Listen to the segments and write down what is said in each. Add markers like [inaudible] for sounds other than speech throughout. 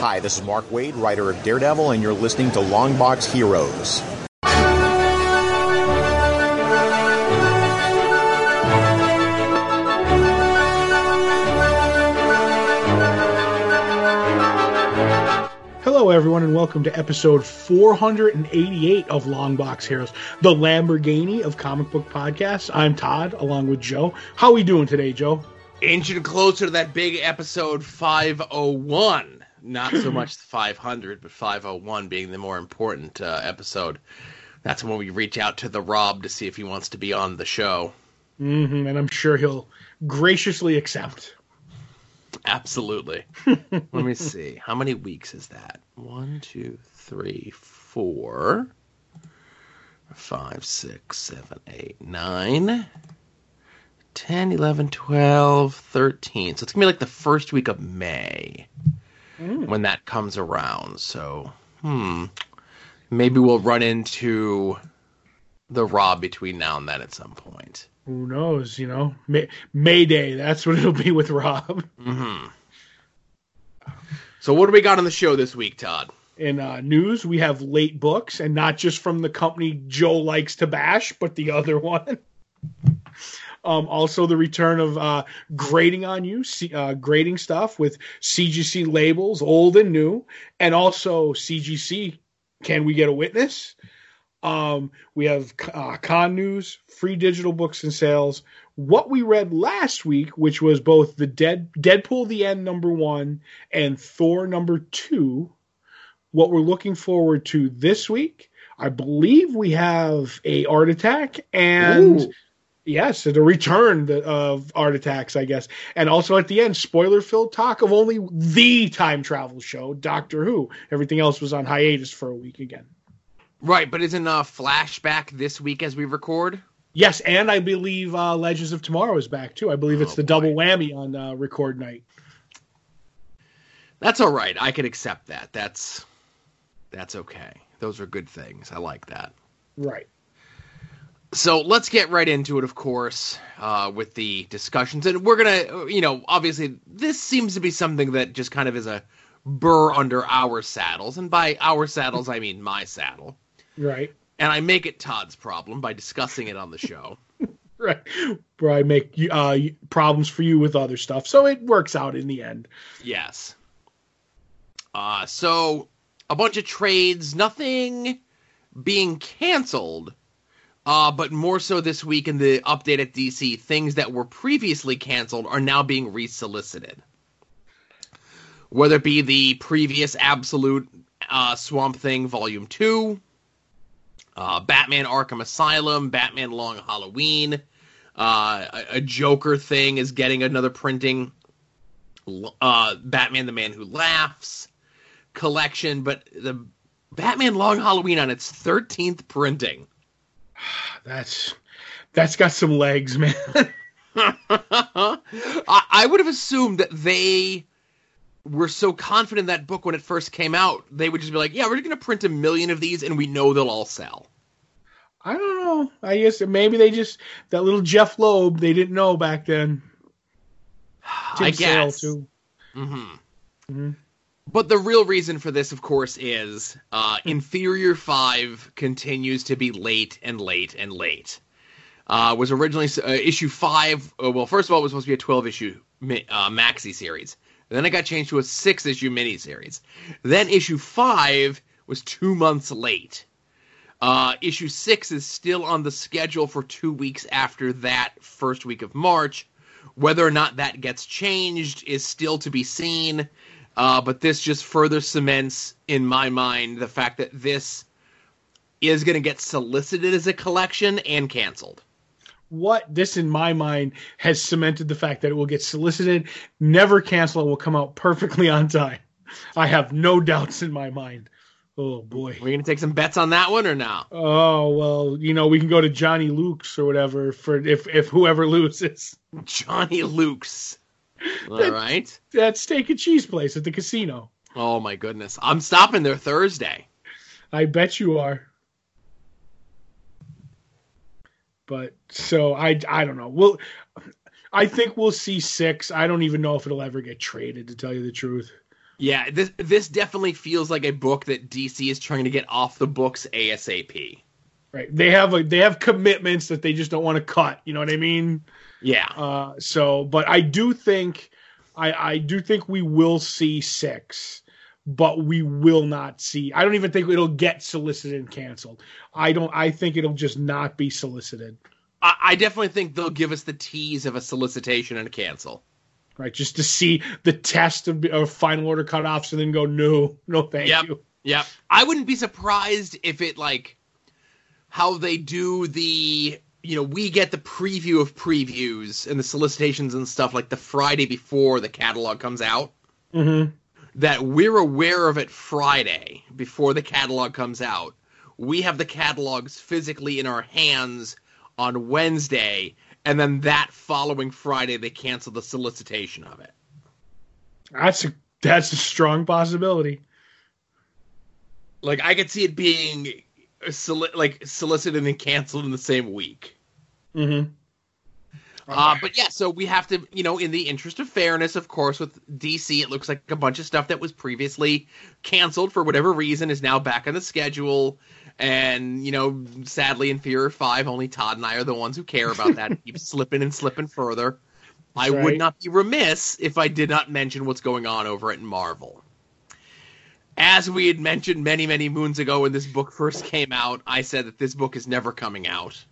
Hi, this is Mark Waid, writer of Daredevil, and you're listening to Longbox Heroes. Hello, everyone, and welcome to episode 488 of Longbox Heroes, the Lamborghini of comic book podcasts. I'm Todd, along with Joe. How are we doing today, Joe? Inching closer to that big episode 501. Not so much 500, but 501 being the more important uh, episode. That's when we reach out to the Rob to see if he wants to be on the show. Mm-hmm, and I'm sure he'll graciously accept. Absolutely. [laughs] Let me see. How many weeks is that? One, two, three, four, five, six, seven, eight, nine, 10, 11, 12, 13. So it's going to be like the first week of May mm. when that comes around. So, hmm. Maybe we'll run into the Rob between now and then at some point who knows? You know, May, Mayday. That's what it'll be with Rob. Mm-hmm. So, what do we got on the show this week, Todd? In uh, news, we have late books, and not just from the company Joe likes to bash, but the other [laughs] one. Um, also, the return of uh, grading on you, uh, grading stuff with CGC labels, old and new, and also CGC. Can we get a witness? Um, we have uh, con news, free digital books and sales. What we read last week, which was both the Dead Deadpool the End number one and Thor number two. What we're looking forward to this week, I believe we have a Art Attack and. Ooh. Yes, the return of Art Attacks, I guess. And also at the end, spoiler filled talk of only the time travel show, Doctor Who. Everything else was on hiatus for a week again. Right, but isn't a flashback this week as we record? Yes, and I believe uh, Legends of Tomorrow is back too. I believe it's oh, the boy. double whammy on uh, record night. That's all right. I can accept that. That's that's okay. Those are good things. I like that. Right. So let's get right into it, of course, uh, with the discussions. And we're going to, you know, obviously, this seems to be something that just kind of is a burr under our saddles. And by our saddles, I mean my saddle. Right. And I make it Todd's problem by discussing it on the show. [laughs] right. Where I make uh, problems for you with other stuff. So it works out in the end. Yes. Uh, so a bunch of trades, nothing being canceled. Uh, but more so this week in the update at DC, things that were previously canceled are now being resolicited. Whether it be the previous Absolute uh, Swamp Thing Volume 2, uh, Batman Arkham Asylum, Batman Long Halloween, uh, a, a, Joker thing is getting another printing. Uh, Batman the Man Who Laughs collection, but the Batman Long Halloween on its 13th printing. [sighs] That's that's got some legs, man. [laughs] I, I would have assumed that they were so confident in that book when it first came out, they would just be like, "Yeah, we're going to print a million of these, and we know they'll all sell." I don't know. I guess maybe they just that little Jeph Loeb they didn't know back then. [sighs] I guess. Too. Mm-hmm. Mm-hmm. But the real reason for this, of course, is uh, Inferior Five continues to be late and late and late. Uh, was originally uh, issue five. Uh, well, first of all, it was supposed to be a twelve issue uh, maxi series. Then it got changed to a six issue miniseries. Then issue five was two months late. Uh, issue six is still on the schedule for two weeks after that first week of March. Whether or not that gets changed is still to be seen. Uh, but this just further cements in my mind the fact that this is going to get solicited as a collection and canceled what this in my mind has cemented the fact that it will get solicited, never cancel, and will come out perfectly on time. I have no doubts in my mind. Oh boy. We're gonna take some bets on that one or now? Oh well, you know, we can go to Johnny Luke's or whatever for if if whoever loses. Johnny Luke's. All that, right. That steak and cheese place at the casino. Oh my goodness. I'm stopping there Thursday. I bet you are. But so I I don't know. We'll I think we'll see six. I don't even know if it'll ever get traded to tell you the truth. Yeah, this this definitely feels like a book that DC is trying to get off the books ASAP. Right. They have a, they have commitments that they just don't want to cut. You know what I mean? Yeah. Uh, so, but I do think I I do think we will see six, but we will not see. I don't even think it'll get solicited and canceled. I don't. I think it'll just not be solicited. I, I definitely think they'll give us the tease of a solicitation and a cancel right? Just to see the test of, of final order cutoffs and then go, no, no, thank yep. you. Yeah, I wouldn't be surprised if it like how they do the you know we get the preview of previews and the solicitations and stuff like the Friday before the catalog comes out. Mm-hmm. That we're aware of it Friday before the catalog comes out. We have the catalogs physically in our hands on Wednesday, and then that following Friday they cancel the solicitation of it. That's a that's a strong possibility. Like I could see it being soli- like solicited and then canceled in the same week. Mm-hmm. Uh, but yeah, so we have to, you know, in the interest of fairness, of course, with DC, it looks like a bunch of stuff that was previously canceled for whatever reason is now back on the schedule. And, you know, sadly, Inferior 5, only Todd and I are the ones who care about that. [laughs] keep slipping and slipping further. That's I right. would not be remiss if I did not mention what's going on over at Marvel. As we had mentioned many, many moons ago when this book first came out, I said that this book is never coming out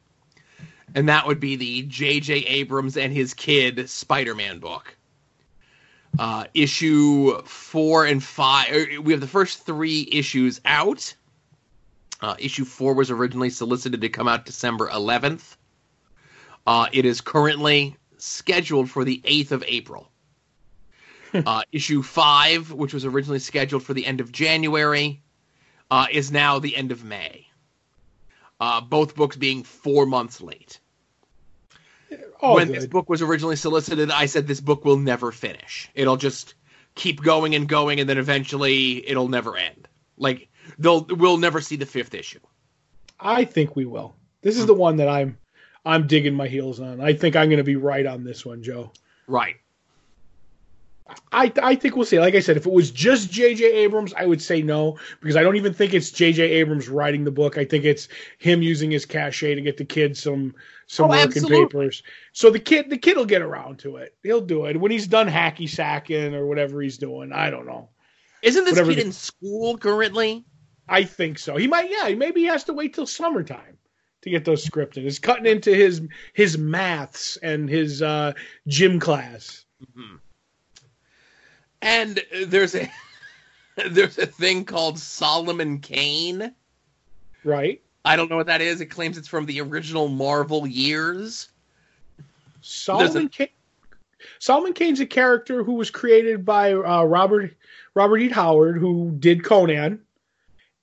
and that would be the J.J. Abrams and his kid Spider-Man book. Uh, issue four and five. Er, we have the first three issues out. Uh, issue four was originally solicited to come out December 11th. Uh, it is currently scheduled for the 8th of April. [laughs] Uh, issue five, which was originally scheduled for the end of January, uh, is now the end of May. Uh, both books being four months late. when good. this book was originally solicited, I said this book will never finish. It'll just keep going and going, and then eventually it'll never end. Like they'll we'll never see the fifth issue. I think we will. This is the one that I'm I'm digging my heels on. I think I'm going to be right on this one, Joe. Right. I I think we'll see. Like I said, if it was just J.J. Abrams, I would say no because I don't even think it's J.J. Abrams writing the book. I think it's him using his cachet to get the kid some some oh, working papers. So the kid the kid will get around to it. He'll do it when he's done hacky sacking or whatever he's doing. I don't know. Isn't this whatever kid the, in school currently? I think so. He might. Yeah, maybe he has to wait till summertime to get those scripted. It's cutting into his his maths and his uh, gym class. Mm-hmm. And there's a [laughs] there's a thing called Solomon Kane. Right. I don't know what that is. It claims it's from the original Marvel years. Solomon a... Kane. Solomon Kane's a character who was created by uh, Robert Robert E. Howard, who did Conan,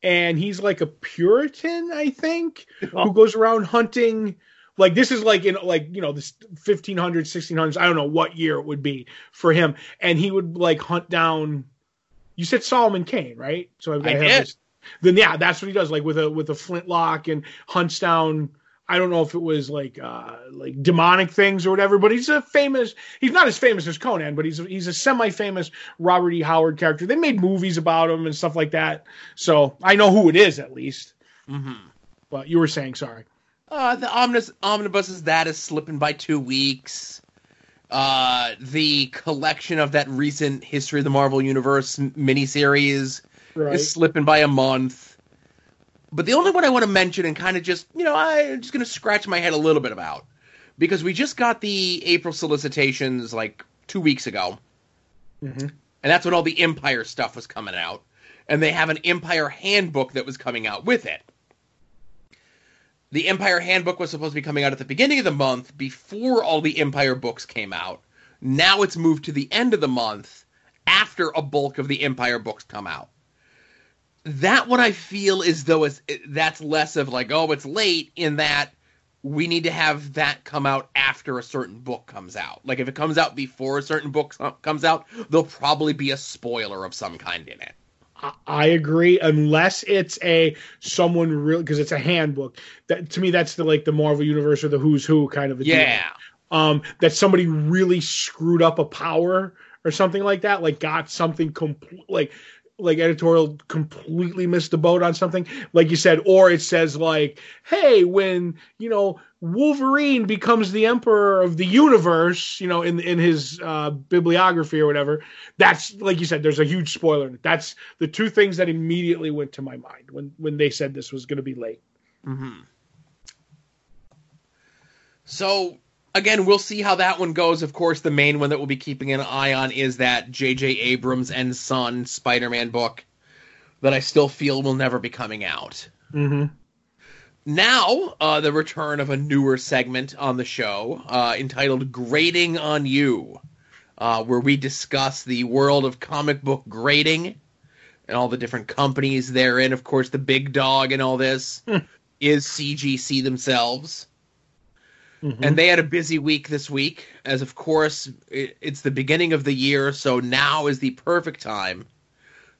and he's like a Puritan, I think, oh. who goes around hunting like this is like in like you know this 1500s 1600s i don't know what year it would be for him. And he would like hunt down you said solomon kane right? So i, I did. This, then yeah that's what he does like with a with a flintlock and hunts down i don't know if it was like uh like demonic things or whatever but he's a famous he's not as famous as conan but he's a, he's a semi-famous robert e. Howard character. They made movies about him and stuff like that. So i know who it is at least. Mm-hmm. but you were saying sorry uh, the omnibus, omnibus is that is slipping by two weeks. Uh, the collection of that recent History of the Marvel Universe miniseries right. is slipping by a month. But the only one I want to mention and kind of just, you know, I'm just going to scratch my head a little bit about because we just got the April solicitations like two weeks ago. Mm-hmm. And that's when all the Empire stuff was coming out. And they have an Empire handbook that was coming out with it the Empire Handbook was supposed to be coming out at the beginning of the month before all the Empire books came out. Now it's moved to the end of the month after a bulk of the Empire books come out. That one I feel as though it's, that's less of like, oh, it's late in that we need to have that come out after a certain book comes out. Like if it comes out before a certain book comes out, there'll probably be a spoiler of some kind in it. I agree, unless it's a someone real because it's a handbook. That to me, that's the like the Marvel universe or the Who's Who kind of a yeah. Deal. Um, that somebody really screwed up a power or something like that, like got something complete, like like editorial completely missed the boat on something, like you said, or it says like, hey, when you know Wolverine becomes the emperor of the universe, you know, in in his uh, bibliography or whatever. That's like you said. There's a huge spoiler in it. That's the two things that immediately went to my mind when when they said this was going to be late. Mm-hmm. So again, we'll see how that one goes. Of course, the main one that we'll be keeping an eye on is that J.J. Abrams and Son Spider-Man book that I still feel will never be coming out. Mm-hmm. Now, uh, the return of a newer segment on the show uh, entitled "Grading on You," uh, where we discuss the world of comic book grading and all the different companies therein. Of course, the big dog and all this hmm. is CGC themselves. Mm-hmm. And they had a busy week this week, as of course it, it's the beginning of the year, so now is the perfect time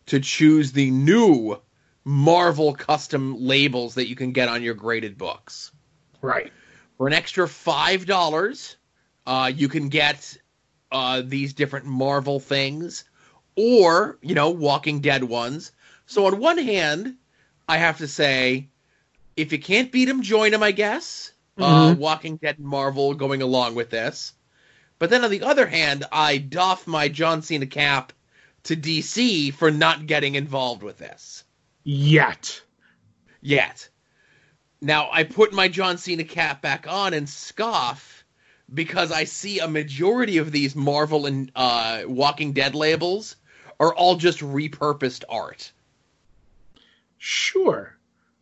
to choose the new Marvel custom labels that you can get on your graded books. Right. For an extra five dollars, uh, you can get uh, these different Marvel things, or you know, Walking Dead ones. So on one hand, I have to say, if you can't beat them, join them. I guess uh, mm-hmm. uh, Walking Dead and Marvel going along with this. But then on the other hand, I doff my John Cena cap to DC for not getting involved with this. Yet. Yet. Now, I put my John Cena cap back on and scoff because I see a majority of these Marvel and uh, Walking Dead labels are all just repurposed art. Sure.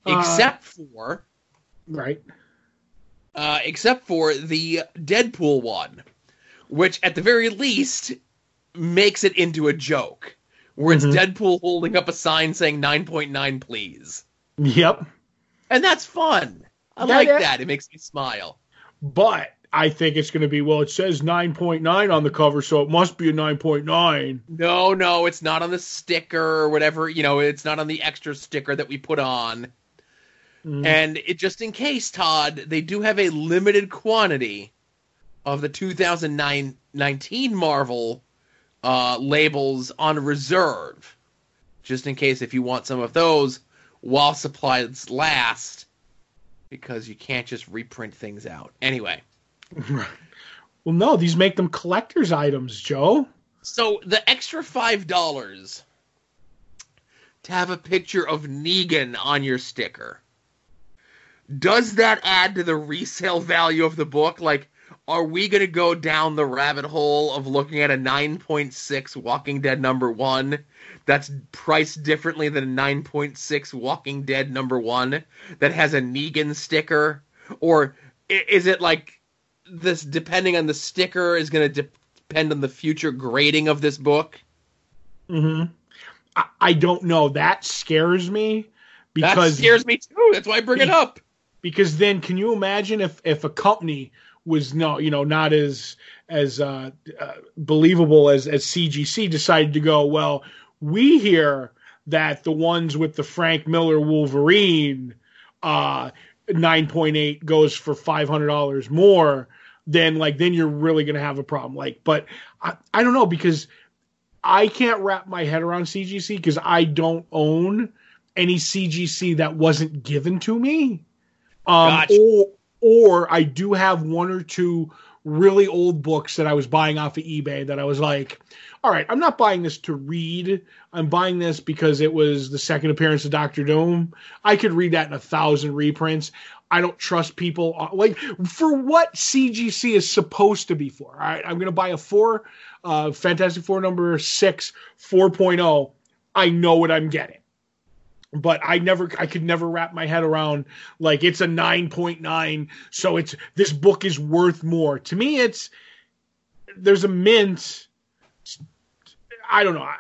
Except uh, for. Right uh, except for the Deadpool one, which at the very least makes it into a joke, where it's mm-hmm. Deadpool holding up a sign saying 9.9, please. Yep. And that's fun. I like that. It makes me smile. But I think it's going to be well. It says 9.9 on the cover, so it must be a 9.9. No, no, it's not on the sticker or whatever. You know, it's not on the extra sticker that we put on. Mm. And it just in case, Todd, they do have a limited quantity of the 2019 Marvel uh, labels on reserve, just in case if you want some of those while supplies last, because you can't just reprint things out. Anyway. [laughs] Well, no, these make them collector's items, Joe. So the extra five dollars to have a picture of Negan on your sticker does that add to the resale value of the book? Like, are we going to go down the rabbit hole of looking at a 9.6 Walking Dead number one that's priced differently than a 9.6 Walking Dead number one that has a Negan sticker? Or is it like this, depending on the sticker, is going to depend on the future grading of this book? hmm. I, I don't know. That scares me because. That scares me too. That's why I bring it up because then can you imagine if if a company was no you know not as as uh, uh, believable as as CGC decided to go well we hear that the ones with the Frank Miller Wolverine uh 9.8 goes for $500 more then like then you're really going to have a problem like but I, I don't know because I can't wrap my head around CGC because I don't own any CGC that wasn't given to me um, gotcha. or, or I do have one or two really old books that I was buying off of eBay that I was like, all right, I'm not buying this to read. I'm buying this because it was the second appearance of Doctor Doom. I could read that in a thousand reprints. I don't trust people like for what CGC is supposed to be for. All right, I'm going to buy a four, uh, Fantastic Four number six 4.0. I know what I'm getting but I never I could never wrap my head around like it's a 9.9 so it's this book is worth more. To me it's there's a mint I don't know. I,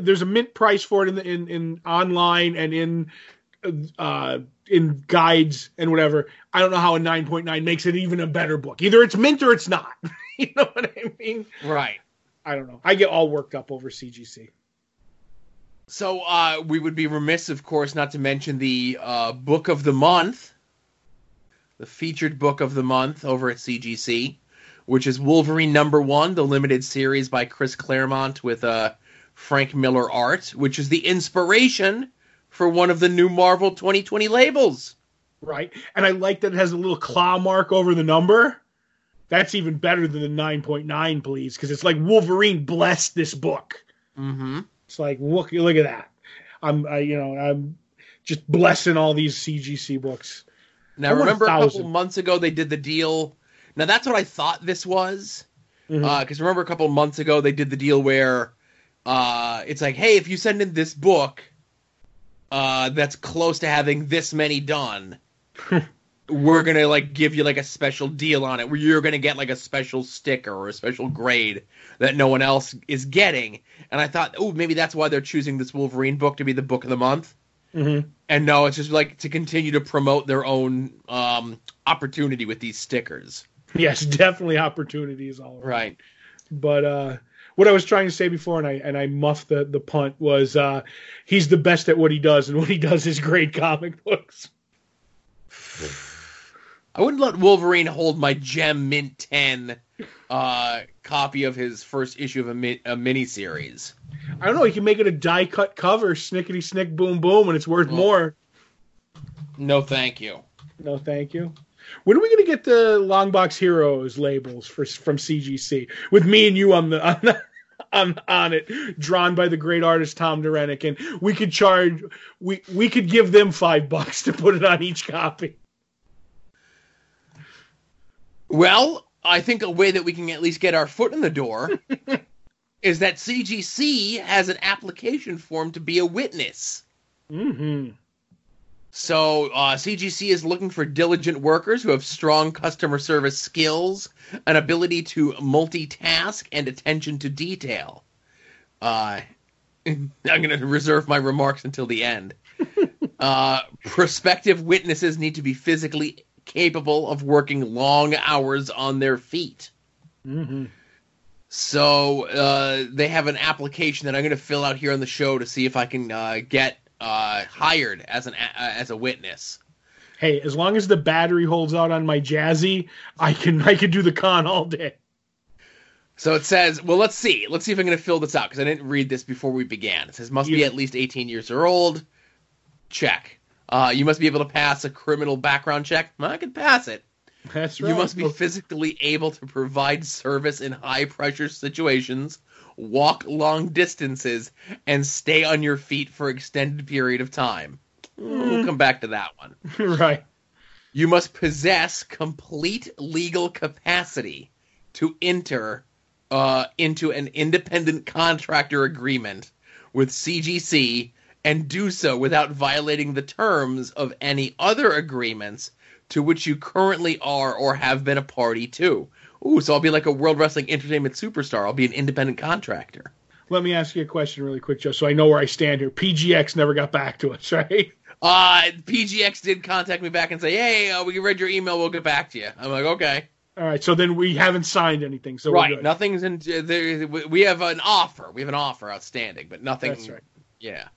there's a mint price for it in the in, in online and in uh in guides and whatever. I don't know how a 9.9 makes it even a better book. Either it's mint or it's not. [laughs] you know what I mean? Right. I don't know. I get all worked up over CGC. So uh, we would be remiss, of course, not to mention the uh, book of the month, the featured book of the month over at CGC, which is Wolverine number one, the limited series by Chris Claremont with uh, Frank Miller art, which is the inspiration for one of the new Marvel 2020 labels. Right. And I like that it has a little claw mark over the number. That's even better than the 9.9, please, because it's like Wolverine blessed this book. Mm-hmm. It's like look, look at that. I'm, I, you know, I'm just blessing all these CGC books. Now, I remember a, a couple months ago they did the deal. Now that's what I thought this was, because mm-hmm. uh, remember a couple months ago they did the deal where uh, it's like, hey, if you send in this book uh, that's close to having this many done, [laughs] we're gonna like give you like a special deal on it, where you're gonna get like a special sticker or a special grade that no one else is getting. And I thought, oh, maybe that's why they're choosing this Wolverine book to be the book of the month. Mm-hmm. And no, it's just like to continue to promote their own um, opportunity with these stickers. Yes, [laughs] definitely opportunities all around. Right. But uh, what I was trying to say before, and I and I muffed the the punt was uh, he's the best at what he does, and what he does is great comic books. I wouldn't let Wolverine hold my Gem Mint Ten uh, copy of his first issue of a, mi- a mini series. I don't know. You can make it a die cut cover, snickety snick, boom boom, and it's worth well, more. No, thank you. No, thank you. When are we going to get the Longbox Heroes labels for from CGC with me and you on the on the, on, on it, drawn by the great artist Tom Derenick, and we could charge we we could give them five bucks to put it on each copy. Well, I think a way that we can at least get our foot in the door [laughs] is that CGC has an application form to be a witness. Mm-hmm. So uh, CGC is looking for diligent workers who have strong customer service skills, an ability to multitask, and attention to detail. Uh, [laughs] I'm going to reserve my remarks until the end. [laughs] uh, prospective witnesses need to be physically capable of working long hours on their feet. Mm-hmm. So uh, they have an application that I'm going to fill out here on the show to see if I can uh, get uh, hired as an uh, as a witness. Hey, as long as the battery holds out on my Jazzy, I can I can do the con all day. So it says, well, let's see. Let's see if I'm going to fill this out because I didn't read this before we began. It says must yeah. be at least 18 years or old. Check. Uh, you must be able to pass a criminal background check. I can pass it. That's right. You must be physically able to provide service in high pressure situations walk long distances, and stay on your feet for extended period of time. Mm. We'll come back to that one. [laughs] right. You must possess complete legal capacity to enter uh, into an independent contractor agreement with CGC and do so without violating the terms of any other agreements to which you currently are or have been a party to. Ooh, so I'll be like a World Wrestling Entertainment superstar. I'll be an independent contractor. Let me ask you a question really quick, Joe, so I know where I stand here. PGX never got back to us, [laughs] right? Uh, PGX did contact me back and say, hey, uh, we read your email. We'll get back to you. I'm like, okay. All right, so then we haven't signed anything. So right, nothing's in. There, we have an offer. We have an offer outstanding, but nothing. That's right. Yeah.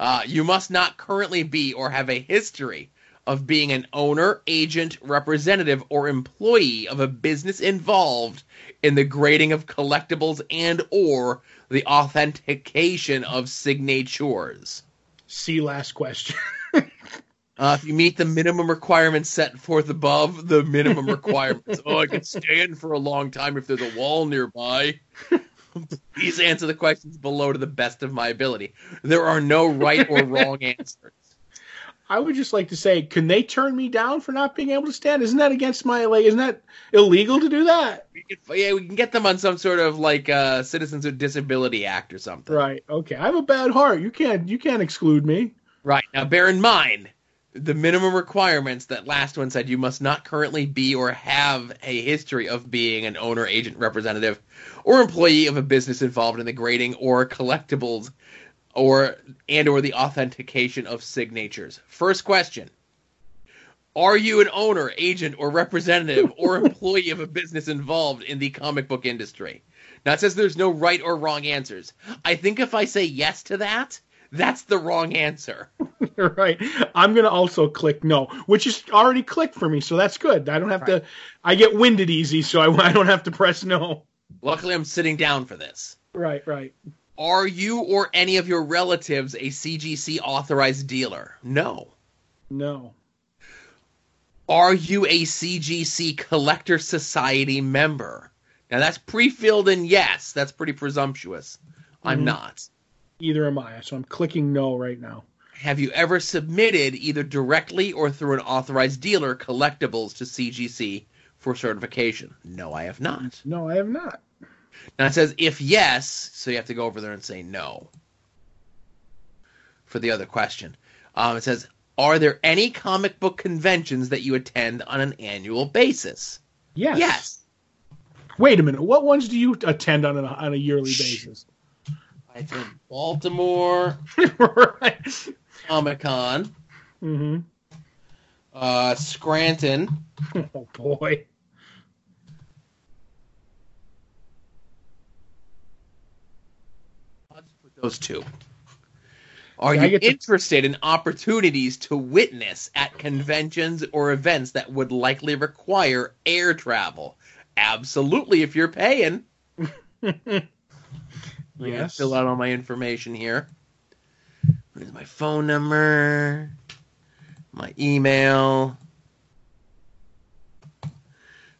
Uh, you must not currently be or have a history of being an owner, agent, representative, or employee of a business involved in the grading of collectibles and or the authentication of signatures. See last question. [laughs] uh, if you meet the minimum requirements set forth above, the minimum requirements. [laughs] oh, I can stand for a long time if there's a wall nearby. [laughs] Please answer the questions below to the best of my ability. There are no right or wrong [laughs] answers. I would just like to say, can they turn me down for not being able to stand? Isn't that against my like? Isn't that illegal to do that? We can, yeah, we can get them on some sort of like uh, Citizens with Disability Act or something. Right. Okay. I have a bad heart. You can't. You can't exclude me. Right. Now, bear in mind the minimum requirements. That last one said you must not currently be or have a history of being an owner, agent, representative, or employee of a business involved in the grading or collectibles or and or the authentication of signatures. First question. Are you an owner, agent, or representative [laughs] or employee of a business involved in the comic book industry? Now it says there's no right or wrong answers. I think if I say yes to that, that's the wrong answer. [laughs] right. I'm gonna also click no, which is already clicked for me, so that's good. I don't have right. to. I get winded easy, so I, I don't have to press no. Luckily, I'm sitting down for this. Right, right. Are you or any of your relatives a CGC authorized dealer? No. No. Are you a CGC Collector Society member? Now that's pre-filled in yes. That's pretty presumptuous. Mm-hmm. I'm not. Either am I. So I'm clicking no right now. Have you ever submitted either directly or through an authorized dealer collectibles to CGC for certification? No, I have not. No, I have not. Now it says if yes, so you have to go over there and say no. For the other question, um, it says, are there any comic book conventions that you attend on an annual basis? Yes. Yes. Wait a minute. What ones do you attend on a, on a yearly basis? I attend Baltimore [laughs] right. Comic Con. Mm-hmm. Uh, Scranton. [laughs] Oh boy. those two. Are yeah, you interested to... in opportunities to witness at conventions or events that would likely require air travel? Absolutely, if you're paying. [laughs] yes. Fill out all my information here. Where's my phone number? My email.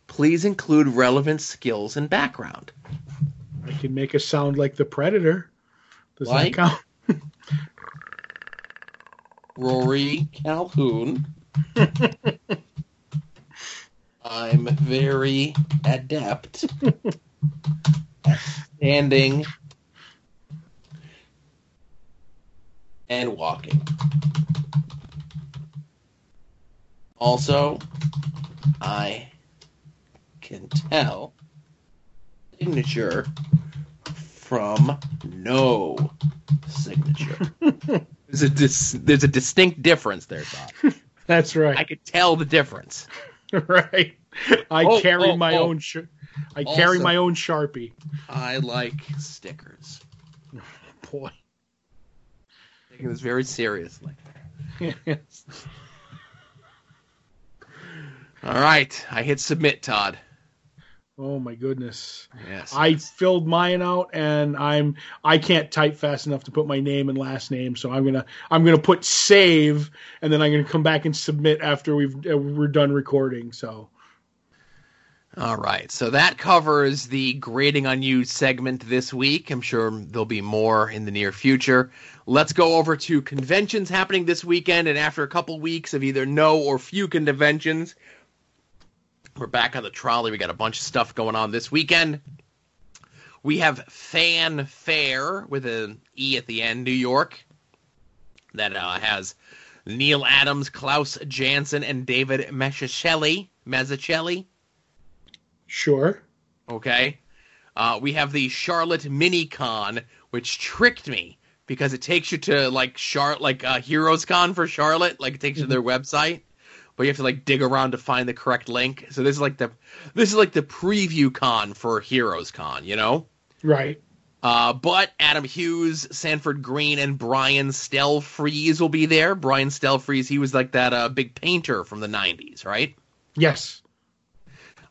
Please include relevant skills and background. I can make a sound like the Predator. Does like that count? [laughs] Rory Calhoun. [laughs] I'm very adept at standing and walking. Also, I can tell signature from no signature. [laughs] there's a dis- there's a distinct difference there, Todd. [laughs] That's right. I could tell the difference. [laughs] right. I oh, carry oh, my oh. own. Sh- I also, carry my own sharpie. I like stickers. Boy, taking this very seriously. yes. All right, I hit submit, Todd. Oh my goodness. Yes. I filled mine out and I'm I can't type fast enough to put my name and last name, so I'm going to I'm going to put save and then I'm going to come back and submit after we've uh, we're done recording, so all right. So that covers the grading on you segment this week. I'm sure there'll be more in the near future. Let's go over to conventions happening this weekend and after a couple weeks of either no or few conventions, we're back on the trolley. We got a bunch of stuff going on this weekend. We have Fan Fair with an E at the end, New York, that uh, has Neal Adams, Klaus Janson, and David Mazzucchelli. Mazzucchelli. Sure. Okay. Uh, we have the Charlotte Mini Con, which tricked me because it takes you to like Char like uh, Heroes Con for Charlotte, like it takes you to their mm-hmm. website but you have to like dig around to find the correct link. So this is like the this is like the preview con for Heroes Con, you know? Right. Uh, but Adam Hughes, Sanford Greene, and Brian Stelfreeze will be there. Brian Stelfreeze, he was like that uh, big painter from the '90s, right? Yes.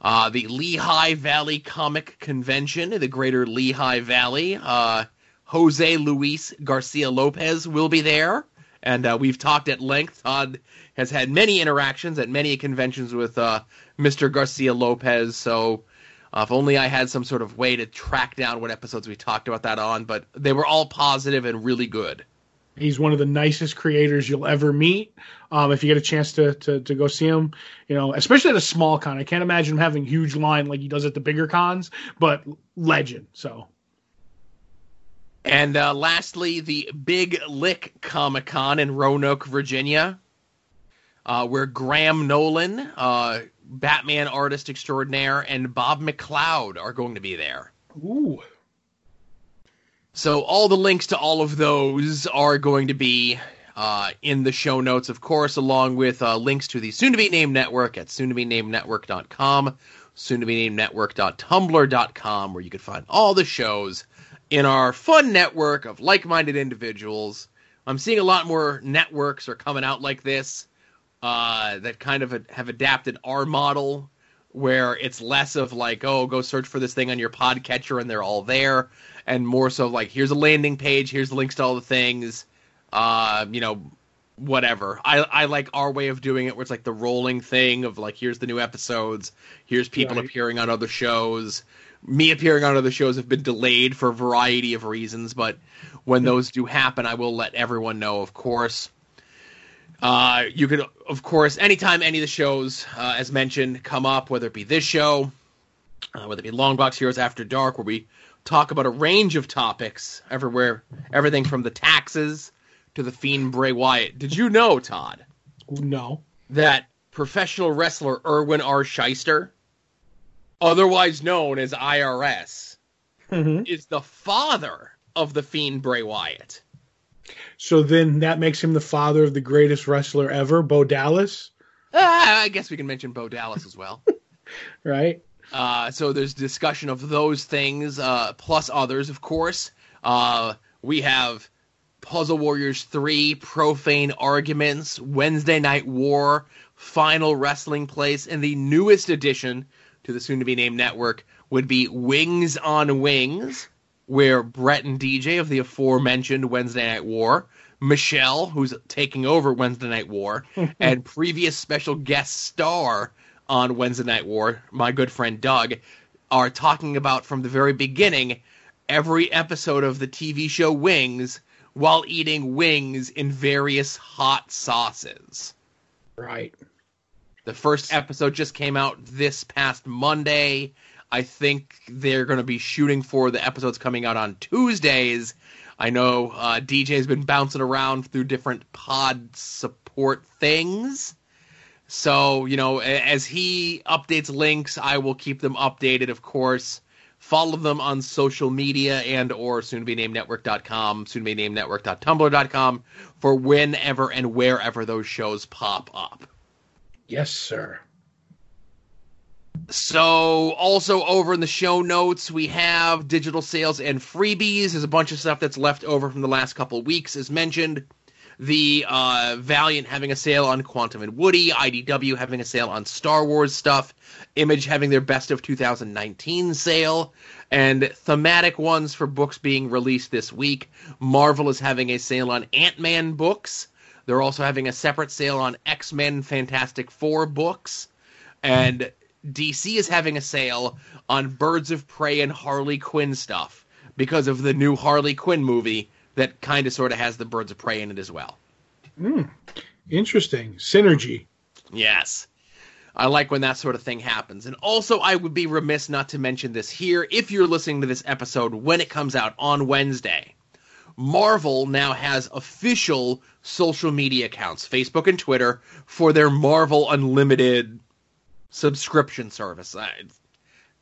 Uh, the Lehigh Valley Comic Convention the Greater Lehigh Valley. Uh, Jose Luis Garcia Lopez will be there, and uh, we've talked at length. Todd has had many interactions at many conventions with uh, Mr. Garcia Lopez. So uh, if only I had some sort of way to track down what episodes we talked about that on, but they were all positive and really good. He's one of the nicest creators you'll ever meet. Um, if you get a chance to, to, to go see him, you know, especially at a small con, I can't imagine him having huge line like he does at the bigger cons, but legend. So. And uh, lastly, the Big Lick Comic Con in Roanoke, Virginia uh, where Graham Nolan, uh, Batman artist extraordinaire, and Bob McLeod are going to be there. Ooh. So all the links to all of those are going to be uh, in the show notes, of course, along with uh, links to the soon to be named network at soon to be named soon to be named where you can find all the shows in our fun network of like minded individuals. I'm seeing a lot more networks are coming out like this uh, that kind of have adapted our model where it's less of like, oh, go search for this thing on your podcatcher and they're all there, and more so like, here's a landing page, here's the links to all the things, uh, you know, whatever. I I like our way of doing it where it's like the rolling thing of like, here's the new episodes, here's people right. appearing on other shows. Me appearing on other shows have been delayed for a variety of reasons, but when those do happen, I will let everyone know, of course. Uh, you could, of course, anytime any of the shows, uh, as mentioned, come up, whether it be this show, uh, whether it be Long Box Heroes After Dark, where we talk about a range of topics, everywhere, everything from the taxes to the Fiend Bray Wyatt. Did you know, Todd? No. That professional wrestler Irwin R. Schyster, otherwise known as IRS, mm-hmm. is the father of the Fiend Bray Wyatt. So then that makes him the father of the greatest wrestler ever, Bo Dallas. Uh, I guess we can mention Bo Dallas as well. [laughs] right. Uh, so there's discussion of those things, uh, plus others, of course. Uh, we have Puzzle Warriors 3, Profane Arguments, Wednesday Night War, Final Wrestling Place, and the newest addition to the soon to be named network would be Wings on Wings, where Brett and DJ of the aforementioned Wednesday Night War, Michelle, who's taking over Wednesday Night War, [laughs] and previous special guest star on Wednesday Night War, my good friend Doug, are talking about from the very beginning every episode of the TV show Wings while eating wings in various hot sauces. Right. The first episode just came out this past Monday. I think they're going to be shooting for the episodes coming out on Tuesdays. I know uh, DJ's been bouncing around through different pod support things. So, you know, as he updates links, I will keep them updated, of course. Follow them on social media and or soon to be named network.com, soon be named network.tumblr.com for whenever and wherever those shows pop up. Yes, sir. So, also over in the show notes, we have digital sales and freebies. There's a bunch of stuff that's left over from the last couple weeks, as mentioned. The uh, Valiant having a sale on Quantum and Woody, IDW having a sale on Star Wars stuff, Image having their best of 2019 sale, and thematic ones for books being released this week. Marvel is having a sale on Ant Man books. They're also having a separate sale on X Men Fantastic Four books. And DC is having a sale on Birds of Prey and Harley Quinn stuff because of the new Harley Quinn movie that kind of sort of has the Birds of Prey in it as well. Mm, interesting. Synergy. Yes. I like when that sort of thing happens. And also, I would be remiss not to mention this here. If you're listening to this episode when it comes out on Wednesday, Marvel now has official social media accounts, Facebook and Twitter, for their Marvel Unlimited subscription service. Uh,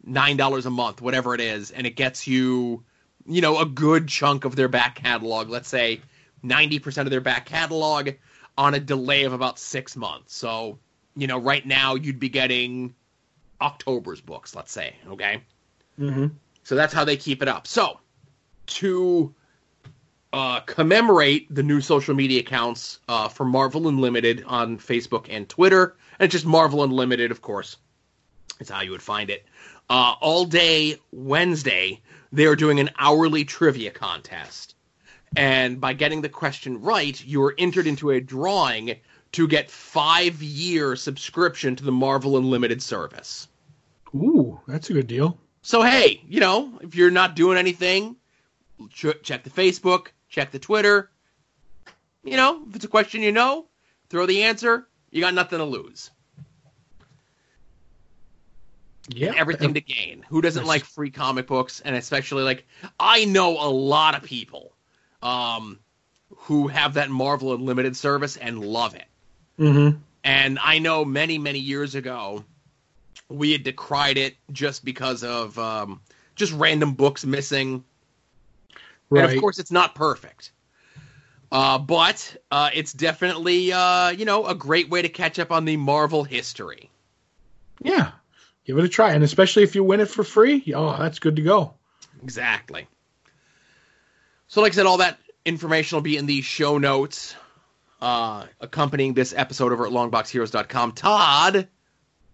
Nine dollars a month, whatever it is, and it gets you, you know, a good chunk of their back catalog. Let's say ninety percent of their back catalog on a delay of about six months. So, you know, right now you'd be getting October's books, let's say, okay? Mm-hmm. So that's how they keep it up. So, to uh, commemorate the new social media accounts uh, for Marvel Unlimited on Facebook and Twitter, and it's just Marvel Unlimited, of course. It's how you would find it. Uh, all day Wednesday, they are doing an hourly trivia contest. And by getting the question right, you are entered into a drawing to get five year subscription to the Marvel Unlimited service. Ooh, that's a good deal. So hey, you know, if you're not doing anything, check the Facebook, check the Twitter. You know, if it's a question you know, throw the answer, you got nothing to lose. Yeah. everything to gain. Who doesn't like free comic books? And especially like I know a lot of people um, who have that Marvel Unlimited service and love it. Mm-hmm. And I know many, many years ago we had decried it just because of um, just random books missing. Right. And of course, it's not perfect. Uh, but uh, it's definitely uh, you know a great way to catch up on the Marvel history. Yeah, give it a try, and especially if you win it for free, oh, that's good to go. Exactly. So, like I said, all that information will be in the show notes uh, accompanying this episode over at longboxheroes.com. Todd,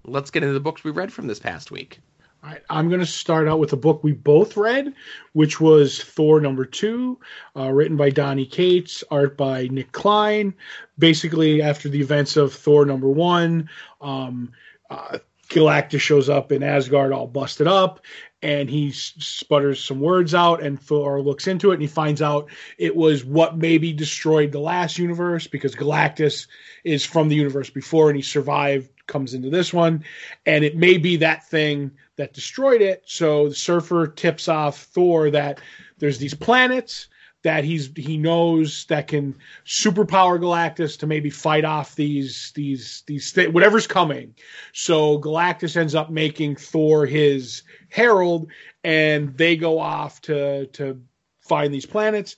let's get into the books we read from this past week. All right, I'm going to start out with a book we both read, which was Thor number two, uh, written by Donny Cates, art by Nic Klein. Basically, after the events of Thor number one, um, uh, Galactus shows up in Asgard all busted up, and he sputters some words out, and Thor looks into it, and he finds out it was what maybe destroyed the last universe because Galactus is from the universe before, and he survived, comes into this one, and it may be that thing that destroyed it. So the Surfer tips off Thor that there's these planets that he's he knows that can superpower Galactus to maybe fight off these these these th- whatever's coming. So Galactus ends up making Thor his herald, and they go off to to find these planets.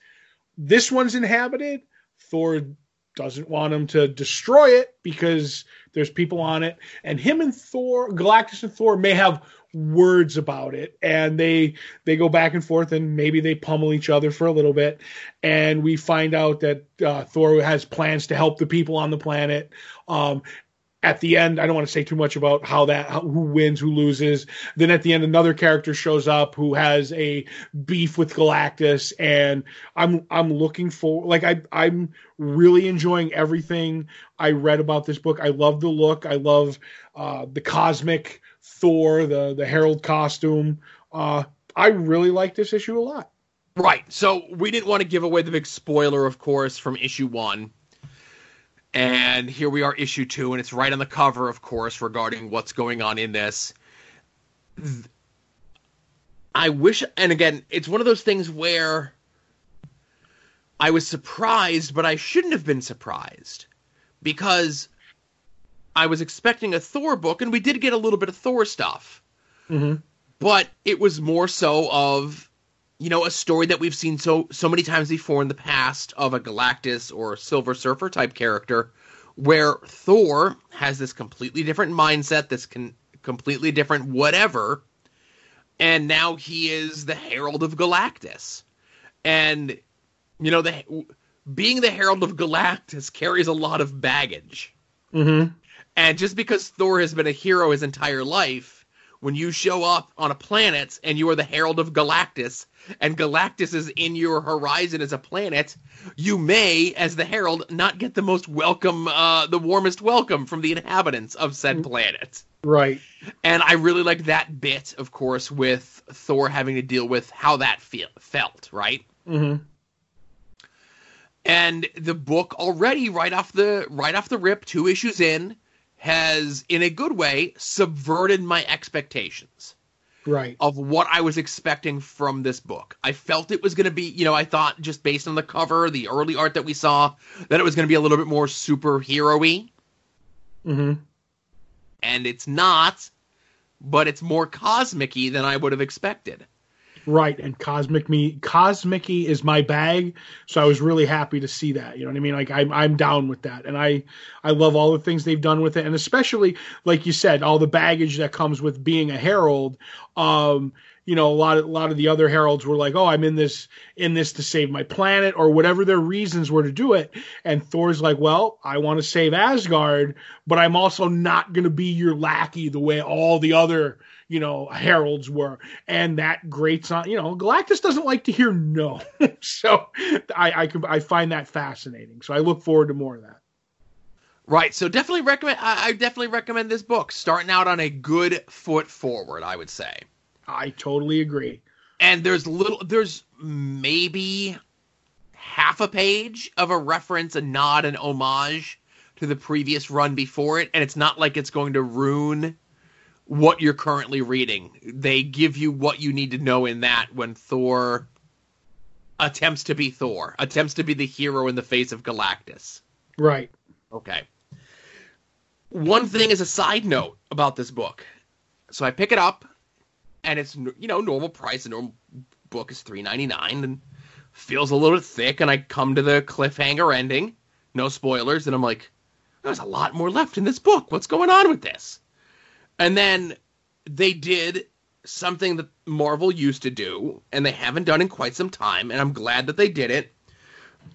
This one's inhabited. Thor doesn't want him to destroy it because there's people on it, and him and Thor, Galactus and Thor may have words about it. And they they go back and forth and maybe they pummel each other for a little bit. And we find out that uh, thor has plans to help the people on the planet. Um, at the end i don't want to say too much about how that how, who wins who loses then at the end another character shows up who has a beef with galactus and i'm i'm looking for like i i'm really enjoying everything i read about this book i love the look i love uh, the cosmic Thor, the the Herald costume. Uh, I really like this issue a lot. Right. So we didn't want to give away the big spoiler, of course, from issue one. And here we are, issue two, and it's right on the cover, of course, regarding what's going on in this. I wish, and again, it's one of those things where I was surprised, but I shouldn't have been surprised because I was expecting a Thor book, and we did get a little bit of Thor stuff. Mm-hmm. But it was more so of, you know, a story that we've seen so so many times before in the past of a Galactus or Silver Surfer type character, where Thor has this completely different mindset, this can completely different whatever, and now he is the Herald of Galactus, and you know the being the Herald of Galactus carries a lot of baggage. Mm-hmm. And just because Thor has been a hero his entire life, when you show up on a planet and you are the Herald of Galactus, and Galactus is in your horizon as a planet, you may, as the Herald, not get the most welcome, uh, the warmest welcome from the inhabitants of said planet. Right. And I really like that bit, of course, with Thor having to deal with how that feel, felt, right? Mm-hmm. And the book already, right off the right off the rip, two issues in, has, in a good way, subverted my expectations. Right. Of what I was expecting from this book. I felt it was going to be, you know, I thought just based on the cover, the early art that we saw, that it was going to be a little bit more superhero y. Mm-hmm. And it's not, but it's more cosmic than I would have expected. Right, and cosmic me cosmicy is my bag, so I was really happy to see that. You know what I mean? Like I'm I'm down with that, and I I love all the things they've done with it, and especially like you said, all the baggage that comes with being a herald. Um, you know, a lot of a lot of the other heralds were like, "Oh, I'm in this in this to save my planet," or whatever their reasons were to do it. And Thor's like, "Well, I want to save Asgard, but I'm also not going to be your lackey the way all the other." you know, heralds were. And that grates on, you know, Galactus doesn't like to hear no. [laughs] so I, I, can I find that fascinating. So I look forward to more of that. Right. So definitely recommend, I, I definitely recommend this book starting out on a good foot forward, I would say. I totally agree. And there's little, there's maybe half a page of a reference, a nod, an homage to the previous run before it, and it's not like it's going to ruin what you're currently reading. They give you what you need to know in that when Thor attempts to be Thor, attempts to be the hero in the face of Galactus. Right. Okay. One thing is a side note about this book. So I pick it up, and it's you know normal price. A normal book is three ninety nine, and feels a little thick. And I come to the cliffhanger ending, no spoilers, and I'm like, there's a lot more left in this book. What's going on with this? And then they did something that Marvel used to do, and they haven't done in quite some time, and I'm glad that they did it.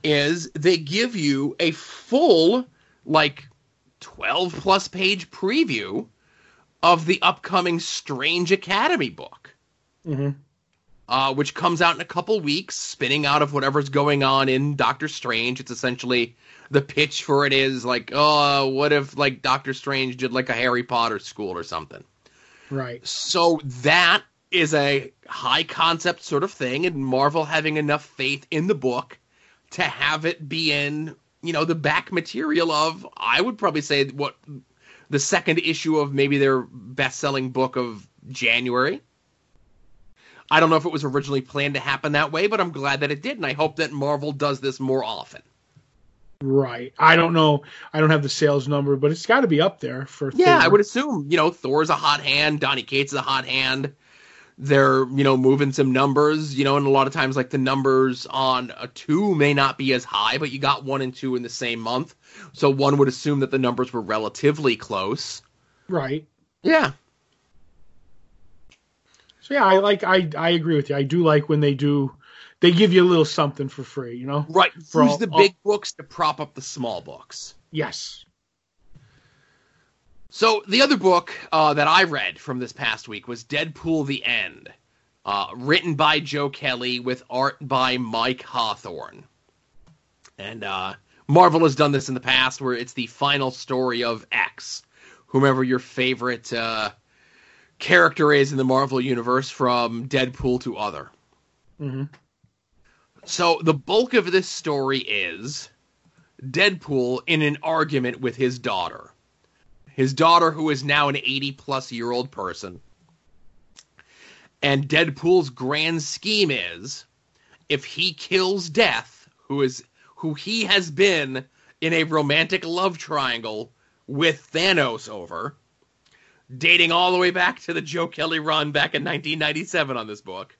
is they give you a full like 12 plus page preview of the upcoming Strange Academy book. Mm-hmm. Uh, which comes out in a couple weeks, spinning out of whatever's going on in Doctor Strange. It's essentially the pitch for it is like, oh, what if like Doctor Strange did like a Harry Potter school or something? Right. So that is a high concept sort of thing, and Marvel having enough faith in the book to have it be in, you know, the back material of, I would probably say what the second issue of maybe their best selling book of January. I don't know if it was originally planned to happen that way, but I'm glad that it did, and I hope that Marvel does this more often. Right. I don't know. I don't have the sales number, but it's got to be up there for. Yeah, Thor. I would assume. You know, Thor's a hot hand. Donny Cates is a hot hand. They're you know moving some numbers. You know, and a lot of times like the numbers on a two may not be as high, but you got one and two in the same month, so one would assume that the numbers were relatively close. Right. Yeah. So yeah, I like. I I agree with you. I do like when they do they give you a little something for free, you know? Right. For Use all, the big all... books to prop up the small books. Yes. So the other book uh, that I read from this past week was Deadpool: The End, uh, written by Joe Kelly with art by Mike Hawthorne. And uh, Marvel has done this in the past, where it's the final story of X, whomever your favorite uh, character is in the Marvel universe, from Deadpool to other. Mm-hmm. So the bulk of this story is Deadpool in an argument with his daughter. His daughter, who is now an 80 plus year old person. And Deadpool's grand scheme is if he kills Death, who is who he has been in a romantic love triangle with Thanos over, dating all the way back to the Joe Kelly run back in 1997 on this book,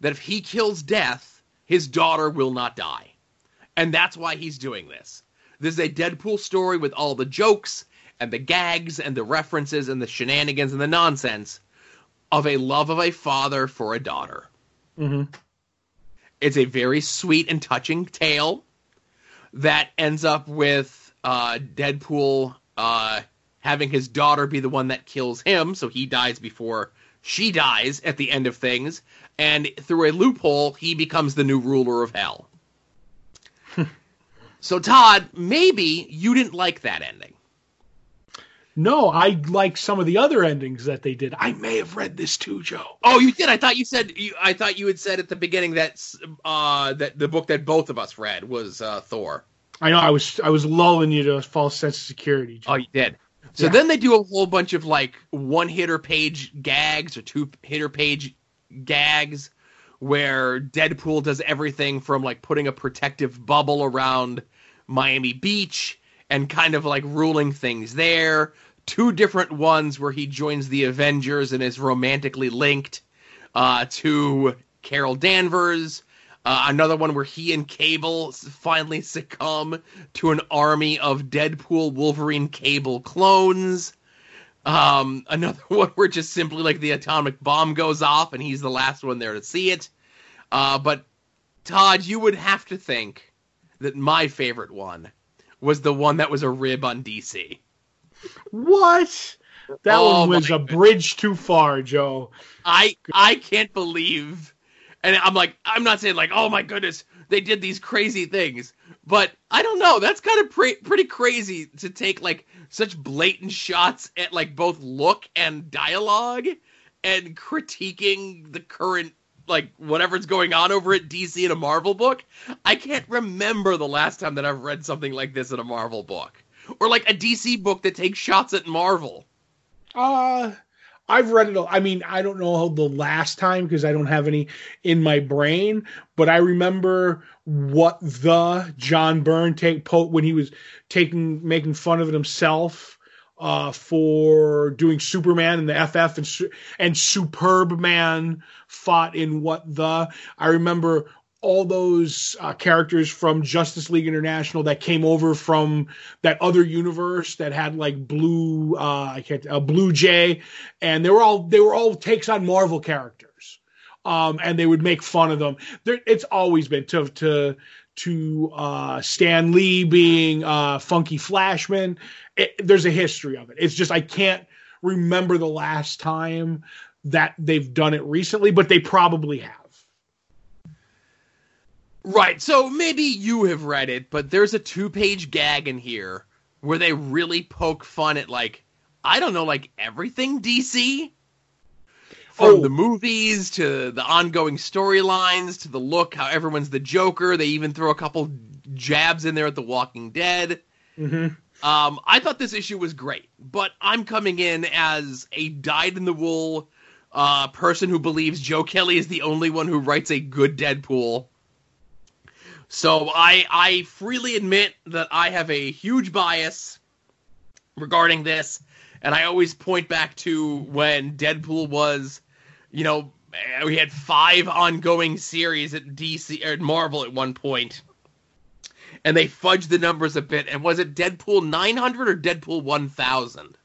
that if he kills Death, his daughter will not die. And that's why he's doing this. This is a Deadpool story with all the jokes and the gags and the references and the shenanigans and the nonsense of a love of a father for a daughter. Mm-hmm. It's a very sweet and touching tale that ends up with uh, Deadpool uh, having his daughter be the one that kills him, so he dies before she dies at the end of things, and through a loophole, he becomes the new ruler of hell. [laughs] so, Todd, maybe you didn't like that ending. No, I like some of the other endings that they did. I may have read this too, Joe. Oh, you did. I thought you said. You, I thought you had said at the beginning that uh, that the book that both of us read was uh, Thor. I know. I was I was lulling you to a false sense of security. Joe. Oh, you did. So yeah. then they do a whole bunch of like one hitter page gags or two hitter page gags where Deadpool does everything from like putting a protective bubble around Miami Beach and kind of like ruling things there. Two different ones where he joins the Avengers and is romantically linked uh, to Carol Danvers. Uh, another one where he and Cable finally succumb to an army of Deadpool Wolverine Cable clones. Um, another [laughs] one where just simply like the atomic bomb goes off and he's the last one there to see it. Uh, but Todd, you would have to think that my favorite one was the one that was a rib on DC. What? That oh, one was a goodness. bridge too far, Joe. I I can't believe, and I'm like I'm not saying like oh my goodness they did these crazy things, but I don't know. That's kind of pre- pretty crazy to take like such blatant shots at like both look and dialogue and critiquing the current like whatever's going on over at DC in a Marvel book. I can't remember the last time that I've read something like this in a Marvel book. Or like a DC book that takes shots at Marvel. Uh I've read it. I mean, I don't know the last time because I don't have any in my brain, but I remember what the John Byrne take Pope when he was taking making fun of it himself uh, for doing Superman and the FF and and Superb Man fought in what the I remember all those uh, characters from Justice League International that came over from that other universe that had like Blue, uh, I can't, uh, Blue Jay, and they were all they were all takes on Marvel characters, um, and they would make fun of them. There, it's always been to to to uh, Stan Lee being uh, Funky Flashman. It, there's a history of it. It's just I can't remember the last time that they've done it recently, but they probably have. Right. So maybe you have read it, but there's a two page gag in here where they really poke fun at, like, I don't know, like everything DC. From oh. the movies to the ongoing storylines to the look, how everyone's the Joker. They even throw a couple jabs in there at The Walking Dead. Mm-hmm. Um, I thought this issue was great, but I'm coming in as a dyed in the wool uh, person who believes Joe Kelly is the only one who writes a good Deadpool. So I I freely admit that I have a huge bias regarding this, and I always point back to when Deadpool was, you know, we had five ongoing series at DC or Marvel at one point, and they fudged the numbers a bit. And was it Deadpool 900 or Deadpool 1000?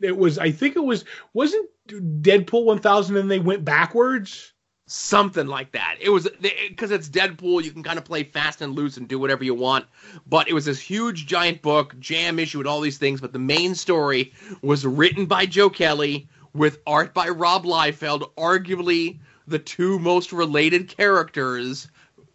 It was. I think it was. Wasn't Deadpool 1000 and they went backwards? Something like that. It was because it's Deadpool. You can kind of play fast and loose and do whatever you want. But it was this huge giant book, jam issue with all these things. But the main story was written by Joe Kelly with art by Rob Liefeld, arguably the two most related characters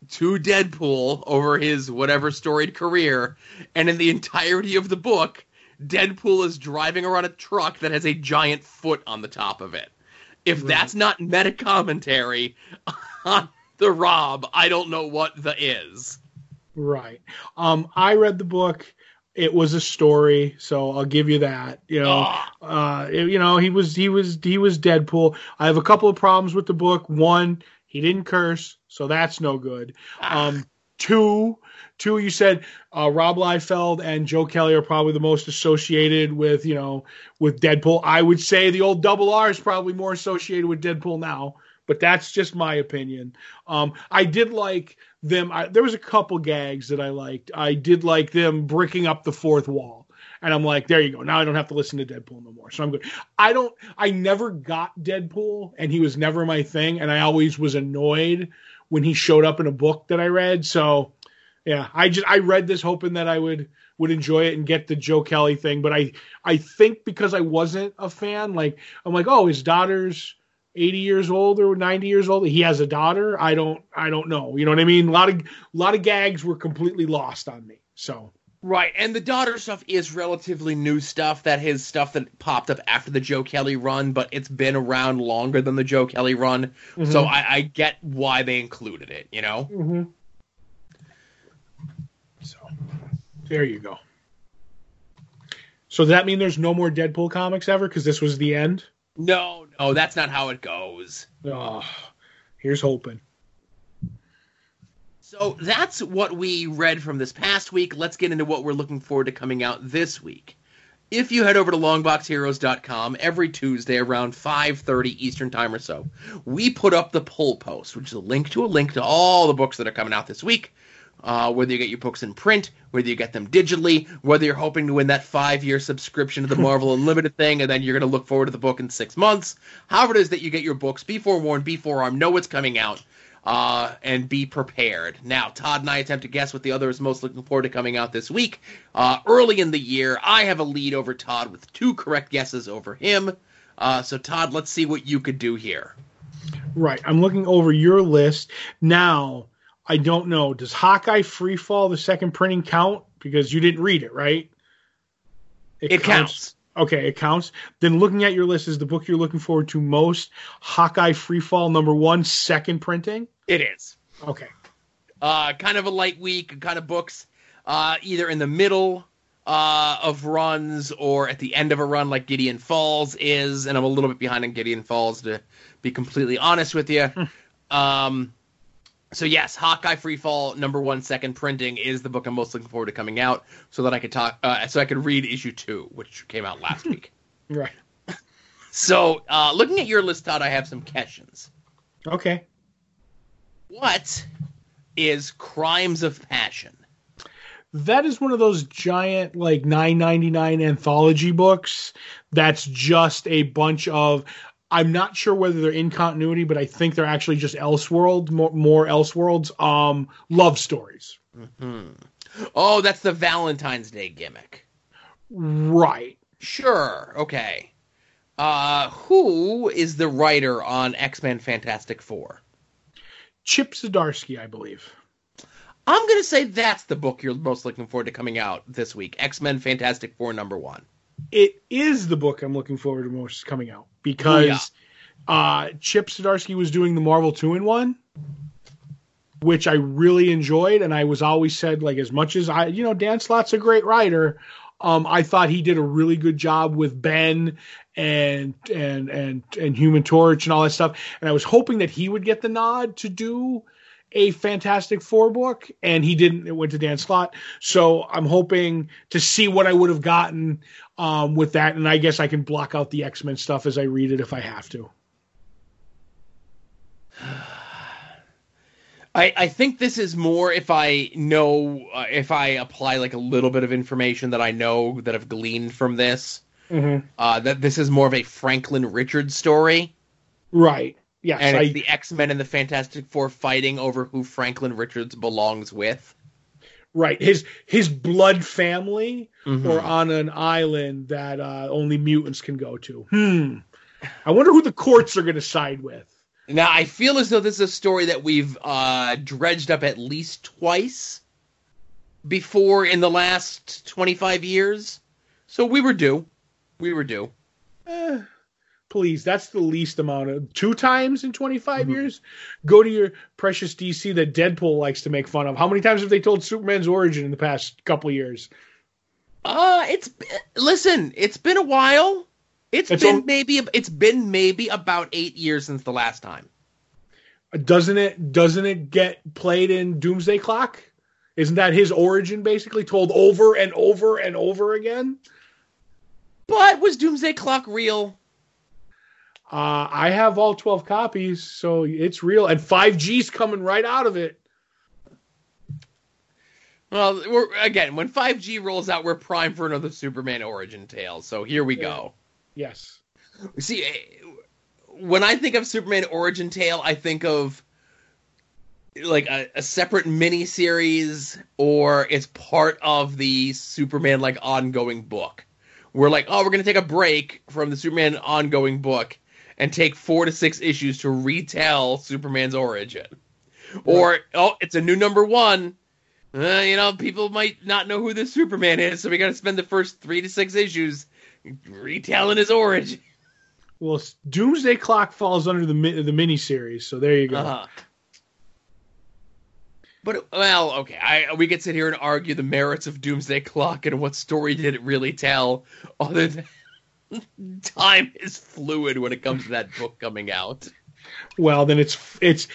to Deadpool over his whatever storied career. And in the entirety of the book, Deadpool is driving around a truck that has a giant foot on the top of it. If right. that's not meta commentary [laughs] on the Rob, I don't know what the is. Right. Um, I read the book. It was a story, so I'll give you that. You know, oh. uh, you know, he was he was he was Deadpool. I have a couple of problems with the book. One, he didn't curse, so that's no good. Ah. Um, two, Two, you said uh, Rob Liefeld and Joe Kelly are probably the most associated with, you know, with Deadpool. I would say the old double R is probably more associated with Deadpool now, but that's just my opinion. Um, I did like them. I, there was a couple gags that I liked. I did like them breaking up the fourth wall. And I'm like, there you go. Now I don't have to listen to Deadpool no more. So I'm good. I don't, I never got Deadpool and he was never my thing. And I always was annoyed when he showed up in a book that I read. So yeah, I just I read this hoping that I would would enjoy it and get the Joe Kelly thing, but I I think because I wasn't a fan, like I'm like, oh, his daughter's 80 years old or 90 years old. He has a daughter. I don't I don't know. You know what I mean? A lot of a lot of gags were completely lost on me. So Right, and the daughter stuff is relatively new stuff. That his stuff that popped up after the Joe Kelly run, but it's been around longer than the Joe Kelly run. Mm-hmm. So I, I, get why they included it. You know. Mm-hmm. There you go. So does that mean there's no more Deadpool comics ever because this was the end? No, no, that's not how it goes. Oh, here's hoping. So that's what we read from this past week. Let's get into what we're looking forward to coming out this week. If you head over to longboxheroes.com every Tuesday around 5:30 Eastern Time or so, we put up the pull post, which is a link to a link to all the books that are coming out this week uh, whether you get your books in print, whether you get them digitally, whether you're hoping to win that five year subscription to the [laughs] Marvel Unlimited thing, and then you're going to look forward to the book in six months. However, it is that you get your books, be forewarned, be forearmed, know what's coming out, uh, and be prepared. Now, Todd and I attempt to guess what the other is most looking forward to coming out this week. Uh, early in the year, I have a lead over Todd with two correct guesses over him. Uh, so, Todd, let's see what you could do here. Right. I'm looking over your list. Now, I don't know. Does Hawkeye Freefall, the second printing, count? Because you didn't read it, right? It, it counts. counts. Okay, it counts. Then looking at your list is the book you're looking forward to most Hawkeye Freefall number one, second printing? It is. Okay. Uh, kind of a light week, kind of books uh, either in the middle uh, of runs or at the end of a run like Gideon Falls is, and I'm a little bit behind on Gideon Falls to be completely honest with you. Hmm. um, so yes, Hawkeye Freefall number one second printing is the book I'm most looking forward to coming out, so that I could talk, uh, so I could read issue two, which came out last [laughs] week. Right. So, uh, looking at your list, Todd, I have some questions. Okay. What is Crimes of Passion? That is one of those giant, like nine ninety nine anthology books. That's just a bunch of I'm not sure whether they're in continuity, but I think they're actually just Elseworld, more, more Elseworlds, um, love stories. Mm-hmm. Oh, that's the Valentine's Day gimmick. Right. Sure. Okay. Uh, who is the writer on X Men Fantastic Four? Chip Zdarsky, I believe. I'm gonna say that's the book you're most looking forward to coming out this week. X Men Fantastic Four number one. It is the book I'm looking forward to most coming out because yeah. uh, Chip Zdarsky was doing the Marvel two in one, which I really enjoyed, and I was always said like as much as I, you know, Dan Slott's a great writer. Um, I thought he did a really good job with Ben and and and and Human Torch and all that stuff. And I was hoping that he would get the nod to do a Fantastic Four book, and he didn't. It went to Dan Slott. So I'm hoping to see what I would have gotten um, with that, and I guess I can block out the X Men stuff as I read it if I have to. I, I think this is more if I know uh, if I apply like a little bit of information that I know that I've gleaned from this. Mm-hmm. Uh, that this is more of a Franklin Richards story, right? Yes, and I, it's the X Men and the Fantastic Four fighting over who Franklin Richards belongs with. Right, his his blood family, mm-hmm. or on an island that uh, only mutants can go to. Hmm. I wonder who the courts are going to side with. Now I feel as though this is a story that we've uh, dredged up at least twice before in the last twenty five years, so we were due. We were due. Eh please that's the least amount of two times in 25 mm-hmm. years? Go to your precious dc that deadpool likes to make fun of. How many times have they told superman's origin in the past couple years? Uh it's listen it's been a while. It's, it's been maybe it's been maybe about eight years since the last time. Doesn't it doesn't it get played in doomsday clock? Isn't that his origin basically told over and over and over again? But was doomsday clock real uh, I have all 12 copies, so it's real. And 5G's coming right out of it. Well, we're, again, when 5G rolls out, we're primed for another Superman origin tale. So here we go. Yes. See, eh, when I think of Superman origin tale, I think of like a, a separate mini series, or it's part of the Superman like ongoing book. We're like, oh, we're gonna take a break from the Superman ongoing book and take four to six issues to retell Superman's origin. Or, oh, it's a new number one. Uh, you know, people might not know who this Superman is, so we got to spend the first three to six issues retelling his origin. Well, Doomsday Clock falls under the the mini series, so there you go. Uh-huh. But well, okay, I we could sit here and argue the merits of Doomsday Clock and what story did it really tell, other than [laughs] time is fluid when it comes to that book coming out. Well, then it's it's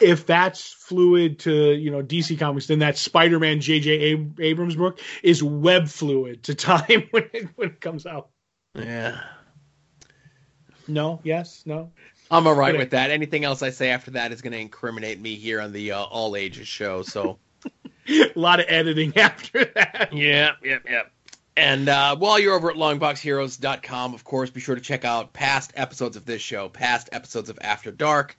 if that's fluid to you know DC Comics, then that Spider-Man J.J. Abrams book is web fluid to [laughs] time when it when it comes out. Yeah. No. Yes. No. I'm all right with that. Anything else I say after that is going to incriminate me here on the uh, All Ages show. So. [laughs] a lot of editing after that. Yeah. Yep. Yep. And uh, while you're over at longboxheroes.com, of course, be sure to check out past episodes of this show, past episodes of After Dark.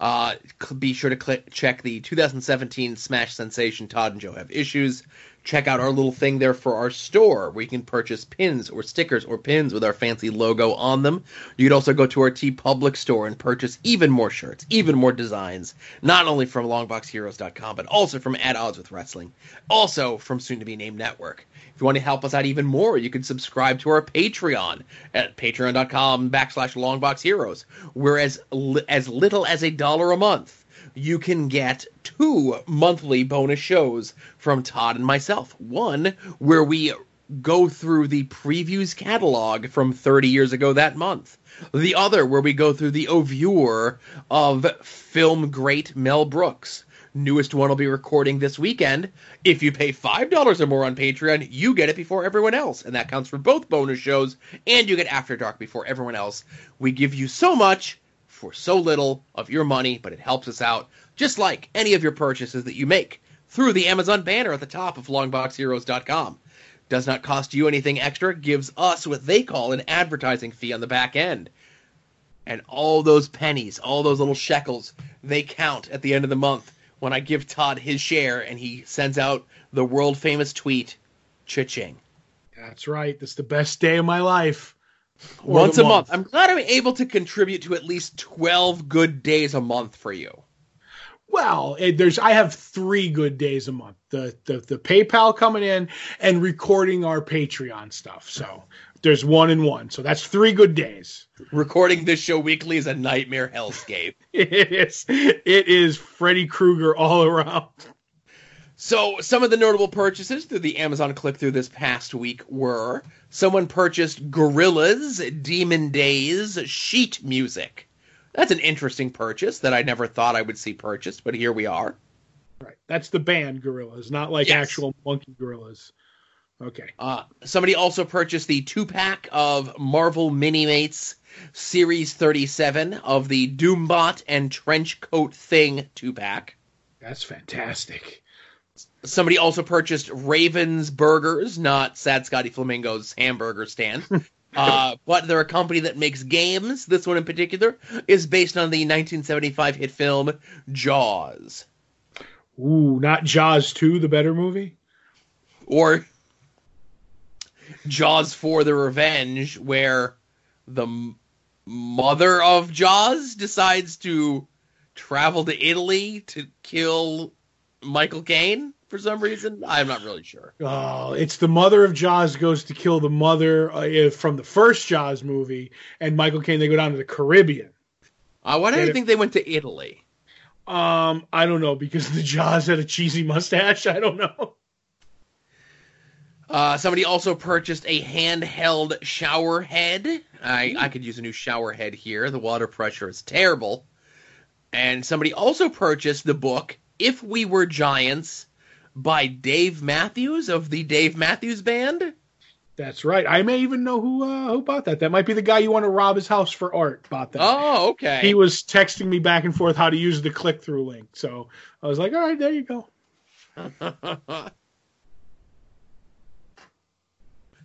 Uh, be sure to check the 2017 Smash Sensation Todd and Joe Have Issues check out our little thing there for our store where you can purchase pins or stickers or pins with our fancy logo on them. You could also go to our TeePublic store and purchase even more shirts, even more designs, not only from longboxheroes.com, but also from At Odds with Wrestling, also from soon to be named Network. If you want to help us out even more, you can subscribe to our Patreon at patreon.com backslash longboxheroes, where as, li- as little as a dollar a month you can get two monthly bonus shows from Todd and myself. One where we go through the previews catalog from 30 years ago that month. The other where we go through the oeuvre of film great Mel Brooks. Newest one will be recording this weekend. If you pay $5 or more on Patreon, you get it before everyone else. And that counts for both bonus shows, and you get After Dark before everyone else. We give you so much for so little of your money, but it helps us out, just like any of your purchases that you make through the Amazon banner at the top of longboxheroes.com. Does not cost you anything extra, gives us what they call an advertising fee on the back end. And all those pennies, all those little shekels, they count at the end of the month when I give Todd his share and he sends out the world famous tweet, cha-ching. That's right. That's the best day of my life. Once a month. month. I'm glad I'm able to contribute to at least 12 good days a month for you. Well, eh, there's I have three good days a month. The, the the PayPal coming in and recording our Patreon stuff. So there's one and one. So that's three good days. Recording this show weekly is a nightmare hellscape. [laughs] it is. It is Freddy Krueger all around. So some of the notable purchases through the Amazon click through this past week were someone purchased Gorillaz, Demon Days sheet music. That's an interesting purchase that I never thought I would see purchased, but here we are. Right. That's the band Gorillaz, not like yes. actual monkey gorillas. Okay. Uh, somebody also purchased the two pack of Marvel Minimates Series 37 of the Doombot and Trenchcoat Thing two pack. That's fantastic. Somebody also purchased Ravensburgers, not Sad Scotty Flamingo's hamburger stand. [laughs] Uh, but they're a company that makes games. This one in particular is based on the 1975 hit film Jaws. Ooh, not Jaws 2, the better movie? Or Jaws for the Revenge, where the m- mother of Jaws decides to travel to Italy to kill Michael Caine for some reason. I'm not really sure. Oh, it's the mother of Jaws goes to kill the mother uh, from the first Jaws movie, and Michael Caine they go down to the Caribbean. Uh, why do you think they went to Italy? Um, I don't know because [laughs] the Jaws had a cheesy mustache. I don't know. Uh, somebody also purchased a handheld shower head. I, I could use a new shower head here. The water pressure is terrible. And somebody also purchased the book If We Were Giants by Dave Matthews of the Dave Matthews Band. That's right. I may even know who uh, who bought that. That might be the guy you want to rob his house for art. Bought that. Oh, okay. He was texting me back and forth how to use the click through link. So I was like, all right, there you go. [laughs]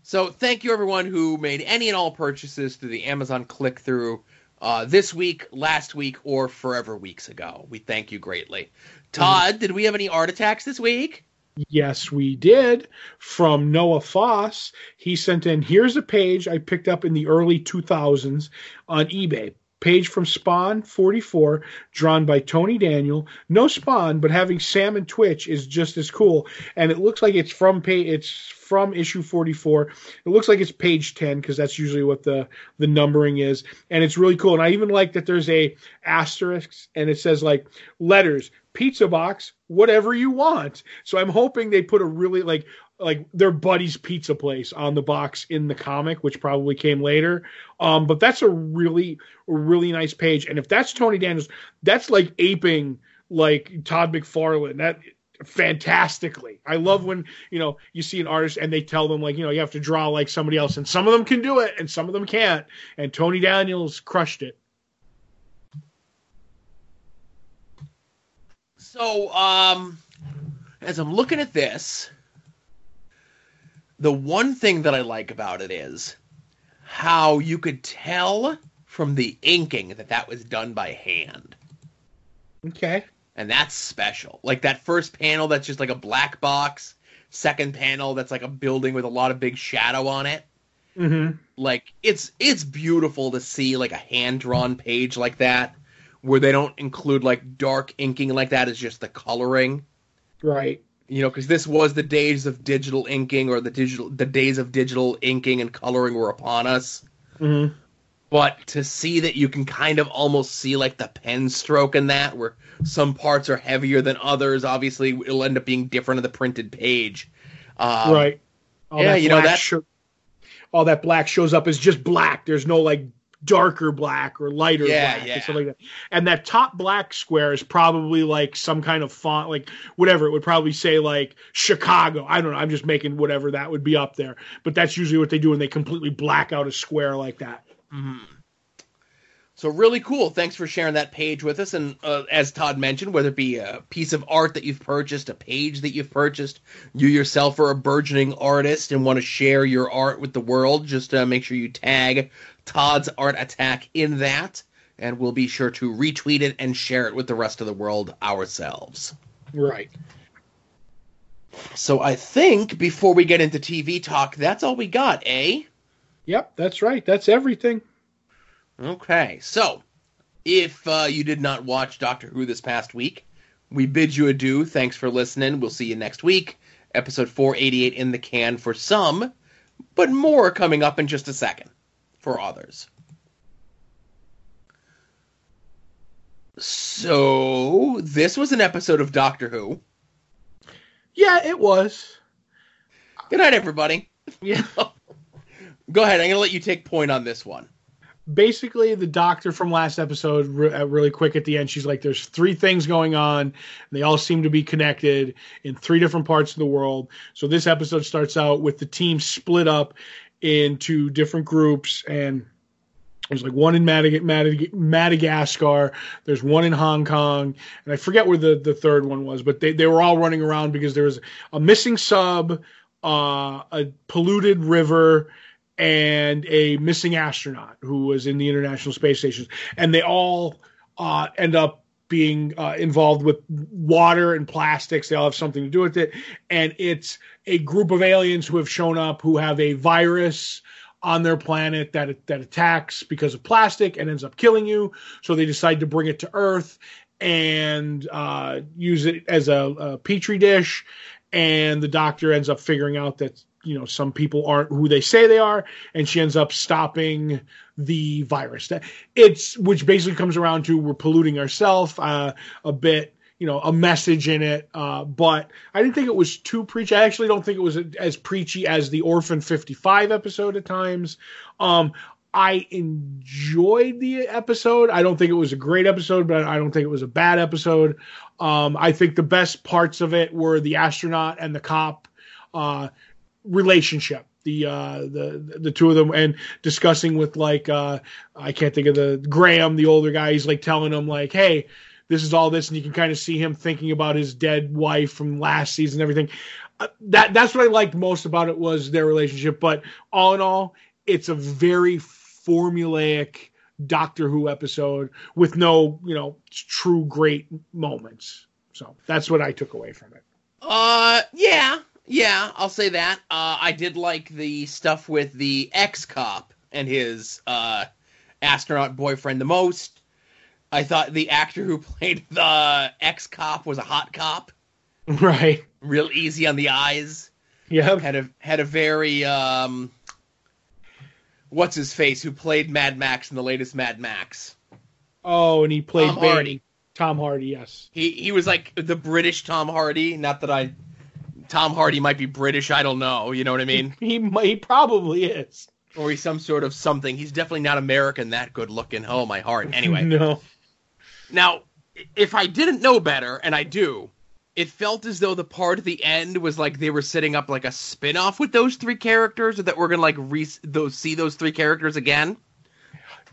so thank you everyone who made any and all purchases through the Amazon click through uh, this week, last week, or forever weeks ago. We thank you greatly. Todd, did we have any art attacks this week? Yes, we did. From Noah Foss, he sent in here's a page I picked up in the early 2000s on eBay. Page from Spawn 44, drawn by Tony Daniel. No Spawn, but having Sam and Twitch is just as cool. And it looks like it's from pay. It's from issue 44. It looks like it's page 10 because that's usually what the the numbering is, and it's really cool. And I even like that there's a asterisk and it says like letters pizza box, whatever you want. So I'm hoping they put a really like like their buddy's pizza place on the box in the comic, which probably came later. Um, but that's a really really nice page. And if that's Tony Daniels, that's like aping like Todd McFarlane. That fantastically. I love when, you know, you see an artist and they tell them like, you know, you have to draw like somebody else and some of them can do it and some of them can't. And Tony Daniels crushed it. So, um, as I'm looking at this, the one thing that I like about it is how you could tell from the inking that that was done by hand. Okay. And that's special. Like that first panel that's just like a black box, second panel that's like a building with a lot of big shadow on it. Mm-hmm. Like it's it's beautiful to see like a hand drawn page like that where they don't include like dark inking like that is just the coloring. Right. You know, because this was the days of digital inking, or the digital the days of digital inking and coloring were upon us. Mm-hmm. But to see that you can kind of almost see like the pen stroke in that, where some parts are heavier than others. Obviously, it'll end up being different on the printed page. Um, right. All yeah, you know that. All that black shows up as just black. There's no like darker black or lighter yeah, black yeah. and stuff like that. And that top black square is probably like some kind of font, like whatever. It would probably say like Chicago. I don't know. I'm just making whatever that would be up there. But that's usually what they do when they completely black out a square like that. Mm-hmm. So really cool. Thanks for sharing that page with us. And uh, as Todd mentioned, whether it be a piece of art that you've purchased, a page that you've purchased, you yourself are a burgeoning artist and want to share your art with the world, just uh, make sure you tag Todd's Art Attack in that. and we'll be sure to retweet it and share it with the rest of the world ourselves. Right. So I think before we get into TV talk, that's all we got, eh? Yep, that's right. That's everything. Okay, so if uh, you did not watch Doctor Who this past week, we bid you adieu. Thanks for listening. We'll see you next week. Episode 488 in the can for some, but more coming up in just a second for others. So, this was an episode of Doctor Who. Yeah, it was. Good night, everybody. Yeah. [laughs] Go ahead. I'm going to let you take point on this one basically the doctor from last episode re- uh, really quick at the end she's like there's three things going on and they all seem to be connected in three different parts of the world so this episode starts out with the team split up into different groups and there's like one in Madag- Madag- Madagascar. There's one in Hong Kong, and I forget where the, the third one was. But they, they were all running around because there was a missing sub, uh, a polluted river, and a missing astronaut who was in the International Space Station, and they all uh, end up being uh, involved with water and plastics. They all have something to do with it, and it's a group of aliens who have shown up who have a virus on their planet that that attacks because of plastic and ends up killing you. So they decide to bring it to Earth and uh, use it as a, a petri dish. And the doctor ends up figuring out that you know some people aren't who they say they are and she ends up stopping the virus it's which basically comes around to we're polluting ourselves uh, a bit you know a message in it uh, but i didn't think it was too preachy i actually don't think it was as preachy as the orphan 55 episode at times um, I enjoyed the episode. I don't think it was a great episode, but I don't think it was a bad episode. Um, I think the best parts of it were the astronaut and the cop. Uh, relationship the uh the the two of them and discussing with like uh I can't think of the Graham the older guy he's like telling him like hey this is all this and you can kind of see him thinking about his dead wife from last season and everything. Uh, that that's what I liked most about it was their relationship but all in all it's a very formulaic Doctor Who episode with no you know true great moments. So that's what I took away from it. Uh yeah yeah, I'll say that. Uh, I did like the stuff with the ex cop and his uh, astronaut boyfriend the most. I thought the actor who [laughs] played the ex cop was a hot cop. [laughs] Right. Real easy on the eyes. Yeah. Had a had a very um what's his face who played Mad Max in the latest Mad Max. Oh, and he played Tom Hardy. Tom Hardy, yes. He he was like the British Tom Hardy, not that I Tom Hardy might be British. I don't know. You know what I mean? [laughs] He he probably is. Or he's some sort of something. He's definitely not American. That good looking. Oh my heart. Anyway. [laughs] no. Now, if I didn't know better, and I do, it felt as though the part at the end was like they were setting up like a spin-off with those three characters, or that we're gonna like re- those see those three characters again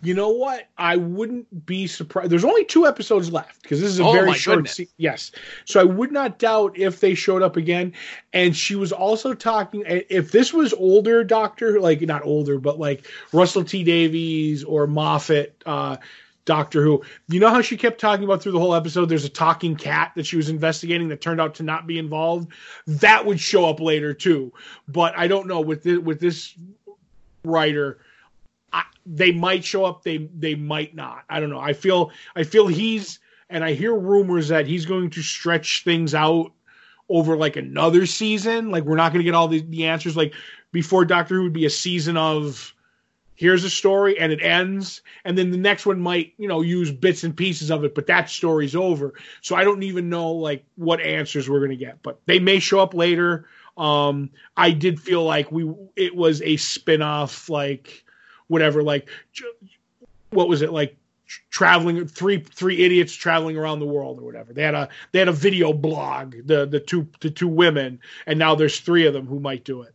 you know what? I wouldn't be surprised. There's only two episodes left because this is a oh, very short. Se- yes, so I would not doubt if they showed up again. And she was also talking. If this was older Doctor, like not older, but like Russell T Davies or Moffat. Uh, Doctor Who. You know how she kept talking about through the whole episode there's a talking cat that she was investigating that turned out to not be involved? That would show up later too. But I don't know with this, with this writer I, they might show up. They they might not. I don't know. I feel I feel he's and I hear rumors that he's going to stretch things out over like another season. Like we're not going to get all the, the answers. Like before Doctor Who would be a season of here's a story and it ends and then the next one might you know use bits and pieces of it but that story's over so i don't even know like what answers we're going to get but they may show up later um i did feel like we it was a spin-off like whatever like what was it like traveling three three idiots traveling around the world or whatever. They had a they had a video blog the the two the two women and now there's three of them who might do it.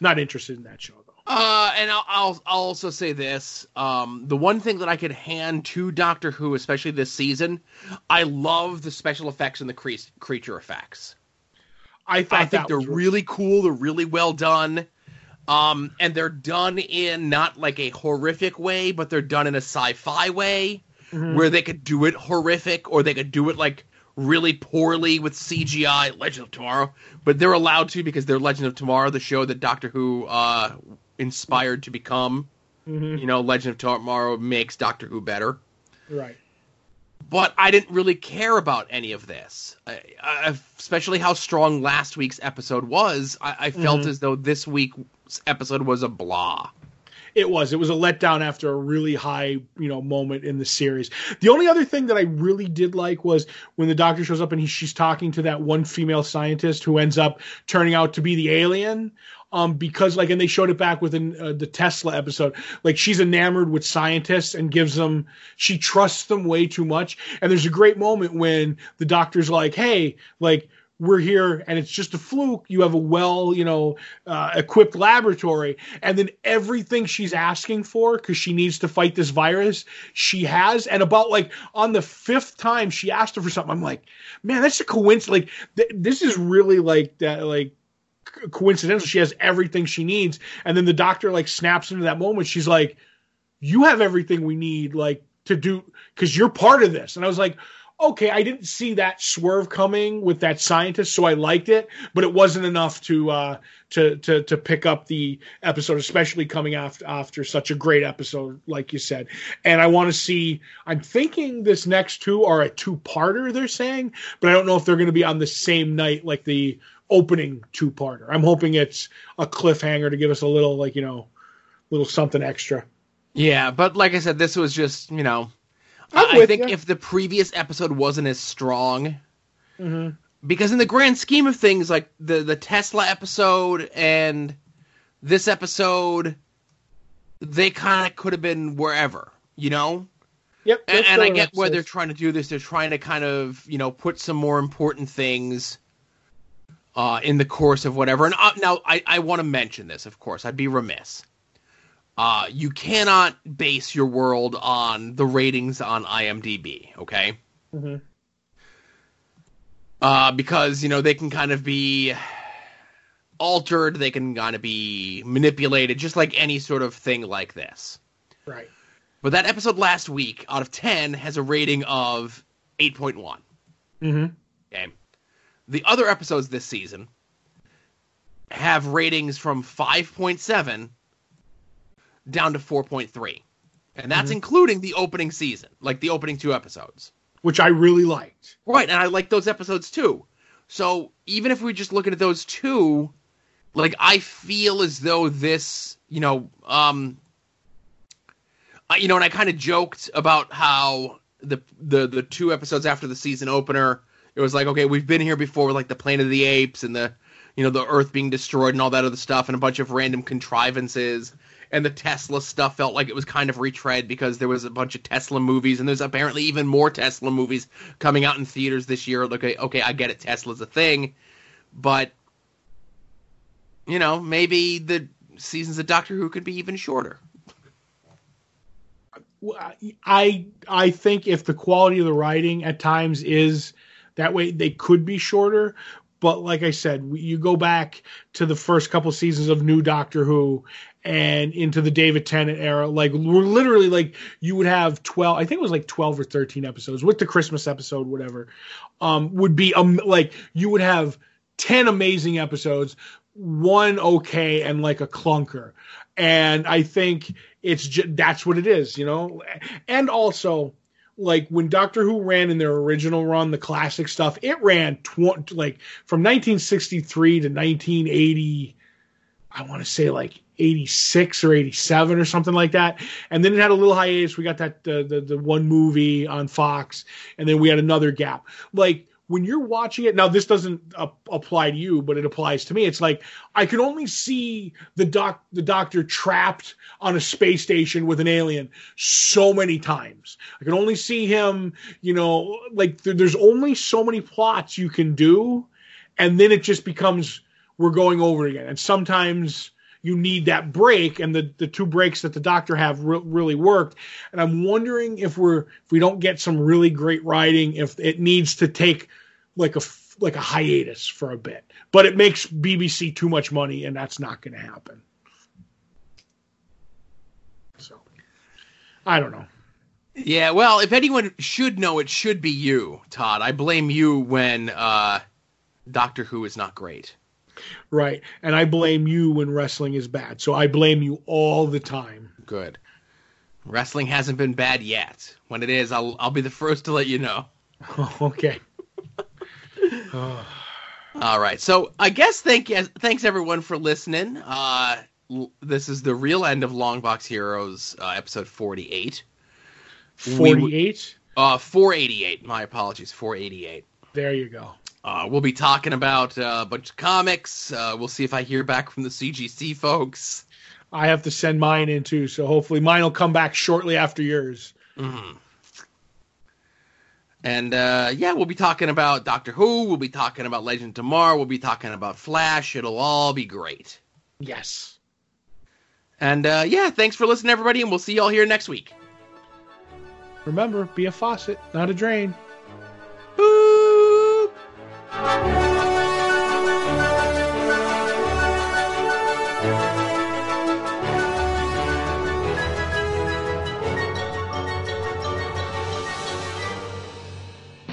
Not interested in that show though. Uh and i'll i'll, I'll also say this um the one thing that i could hand to doctor who especially this season i love the special effects and the cre- creature effects. I thought i think they're really cool they're really well done Um, and they're done in not like a horrific way, but they're done in a sci-fi way mm-hmm. where they could do it horrific or they could do it like really poorly with CGI. Legend of Tomorrow, but they're allowed to because they're Legend of Tomorrow, the show that Doctor Who uh, inspired to become. Mm-hmm. You know, Legend of Tomorrow makes Doctor Who better. Right. But I didn't really care about any of this, I, I, especially how strong last week's episode was. I, I felt mm-hmm. as though this week's episode was a blah. It was. It was a letdown after a really high, you know, moment in the series. The only other thing that I really did like was when the doctor shows up and he, she's talking to that one female scientist who ends up turning out to be the alien. Um, because like, and they showed it back within uh, the Tesla episode. Like, she's enamored with scientists and gives them, she trusts them way too much. And there's a great moment when the doctor's like, "Hey, like." we're here and it's just a fluke. You have a well, you know, uh, equipped laboratory. And then everything she's asking for, because she needs to fight this virus, she has. And about like on the fifth time she asked her for something, I'm like, man, that's a coincidence. Like, th- this is really like that, like, coincidental. She has everything she needs. And then the doctor like snaps into that moment. She's like, you have everything we need, like, to do, because you're part of this. And I was like, okay, I didn't see that swerve coming with that scientist, so I liked it, but it wasn't enough to uh, to to to pick up the episode, especially coming after after such a great episode, like you said. And I want to see. I'm thinking this next two are a two parter. They're saying, but I don't know if they're going to be on the same night like the opening two parter. I'm hoping it's a cliffhanger to give us a little like you know, little something extra. Yeah, but like I said, this was just you know I think you. if the previous episode wasn't as strong, mm-hmm. because in the grand scheme of things, like the the Tesla episode and this episode, they kind of could have been wherever, you know. Yep. And, and I get why they're trying to do this. They're trying to kind of you know put some more important things. Uh, in the course of whatever, and uh, now I, I want to mention this. Of course, I'd be remiss uh, you cannot base your world on the ratings on IMDb, okay? Mm-hmm. Uh, because, you know, they can kind of be altered, they can kind of be manipulated, just like any sort of thing like this. Right. But that episode last week, out of 10, has a rating of 8.1. Mm-hmm. Okay. The other episodes this season have ratings from 5.7 down to 4.3. And that's mm-hmm. including the opening season, like the opening two episodes. Which I really liked. Right, and I like those episodes too. So even if we just look at those two, like I feel as though this, you know, um, I, you know, and I kind of joked about how the the the two episodes after the season opener, it was like, okay, we've been here before, with like the Planet of the Apes and the, you know, the Earth being destroyed and all that other stuff, and a bunch of random contrivances and the Tesla stuff felt like it was kind of retread because there was a bunch of Tesla movies, and there's apparently even more Tesla movies coming out in theaters this year. Okay, okay, I get it, Tesla's a thing, but you know, maybe the seasons of Doctor Who could be even shorter. I I think if the quality of the writing at times is that way, they could be shorter. But like I said, you go back to the first couple seasons of New Doctor Who, and into the David Tennant era. Like we're literally, like you would have twelve. I think it was like twelve or thirteen episodes with the Christmas episode, whatever. Um, would be um like you would have ten amazing episodes, one okay, and like a clunker. And I think it's just, that's what it is, you know. And also, like when Doctor Who ran in their original run, the classic stuff, it ran tw- like from 1963 to 1980. I want to say like 86 or 87 or something like that. And then it had a little hiatus. We got that the the one movie on Fox, and then we had another gap. Like when you're watching it now, this doesn't uh, apply to you, but it applies to me. It's like I can only see the doc the doctor trapped on a space station with an alien so many times. I can only see him, you know, like th- there's only so many plots you can do, and then it just becomes we're going over again. And sometimes you need that break, and the the two breaks that the doctor have re- really worked. And I'm wondering if we're if we don't get some really great writing, if it needs to take like a like a hiatus for a bit. But it makes BBC too much money, and that's not going to happen. So I don't know. Yeah, well, if anyone should know, it should be you, Todd. I blame you when uh, Doctor Who is not great. Right. And I blame you when wrestling is bad. So I blame you all the time. Good. Wrestling hasn't been bad yet. When it is, I'll I'll be the first to let you know. [laughs] okay. [sighs] All right. So I guess thank thanks everyone for listening. Uh, this is the real end of Longbox Heroes, uh, episode forty-eight. Forty-eight. Uh, four eighty-eight. My apologies. Four eighty-eight. There you go. Uh, we'll be talking about uh, a bunch of comics. Uh, we'll see if I hear back from the CGC folks. I have to send mine in too, so hopefully mine will come back shortly after yours. Mm-hmm. And uh, yeah, we'll be talking about Doctor Who. We'll be talking about Legend of Tomorrow. We'll be talking about Flash. It'll all be great. Yes. And uh, yeah, thanks for listening, everybody, and we'll see y'all here next week. Remember, be a faucet, not a drain. Boop.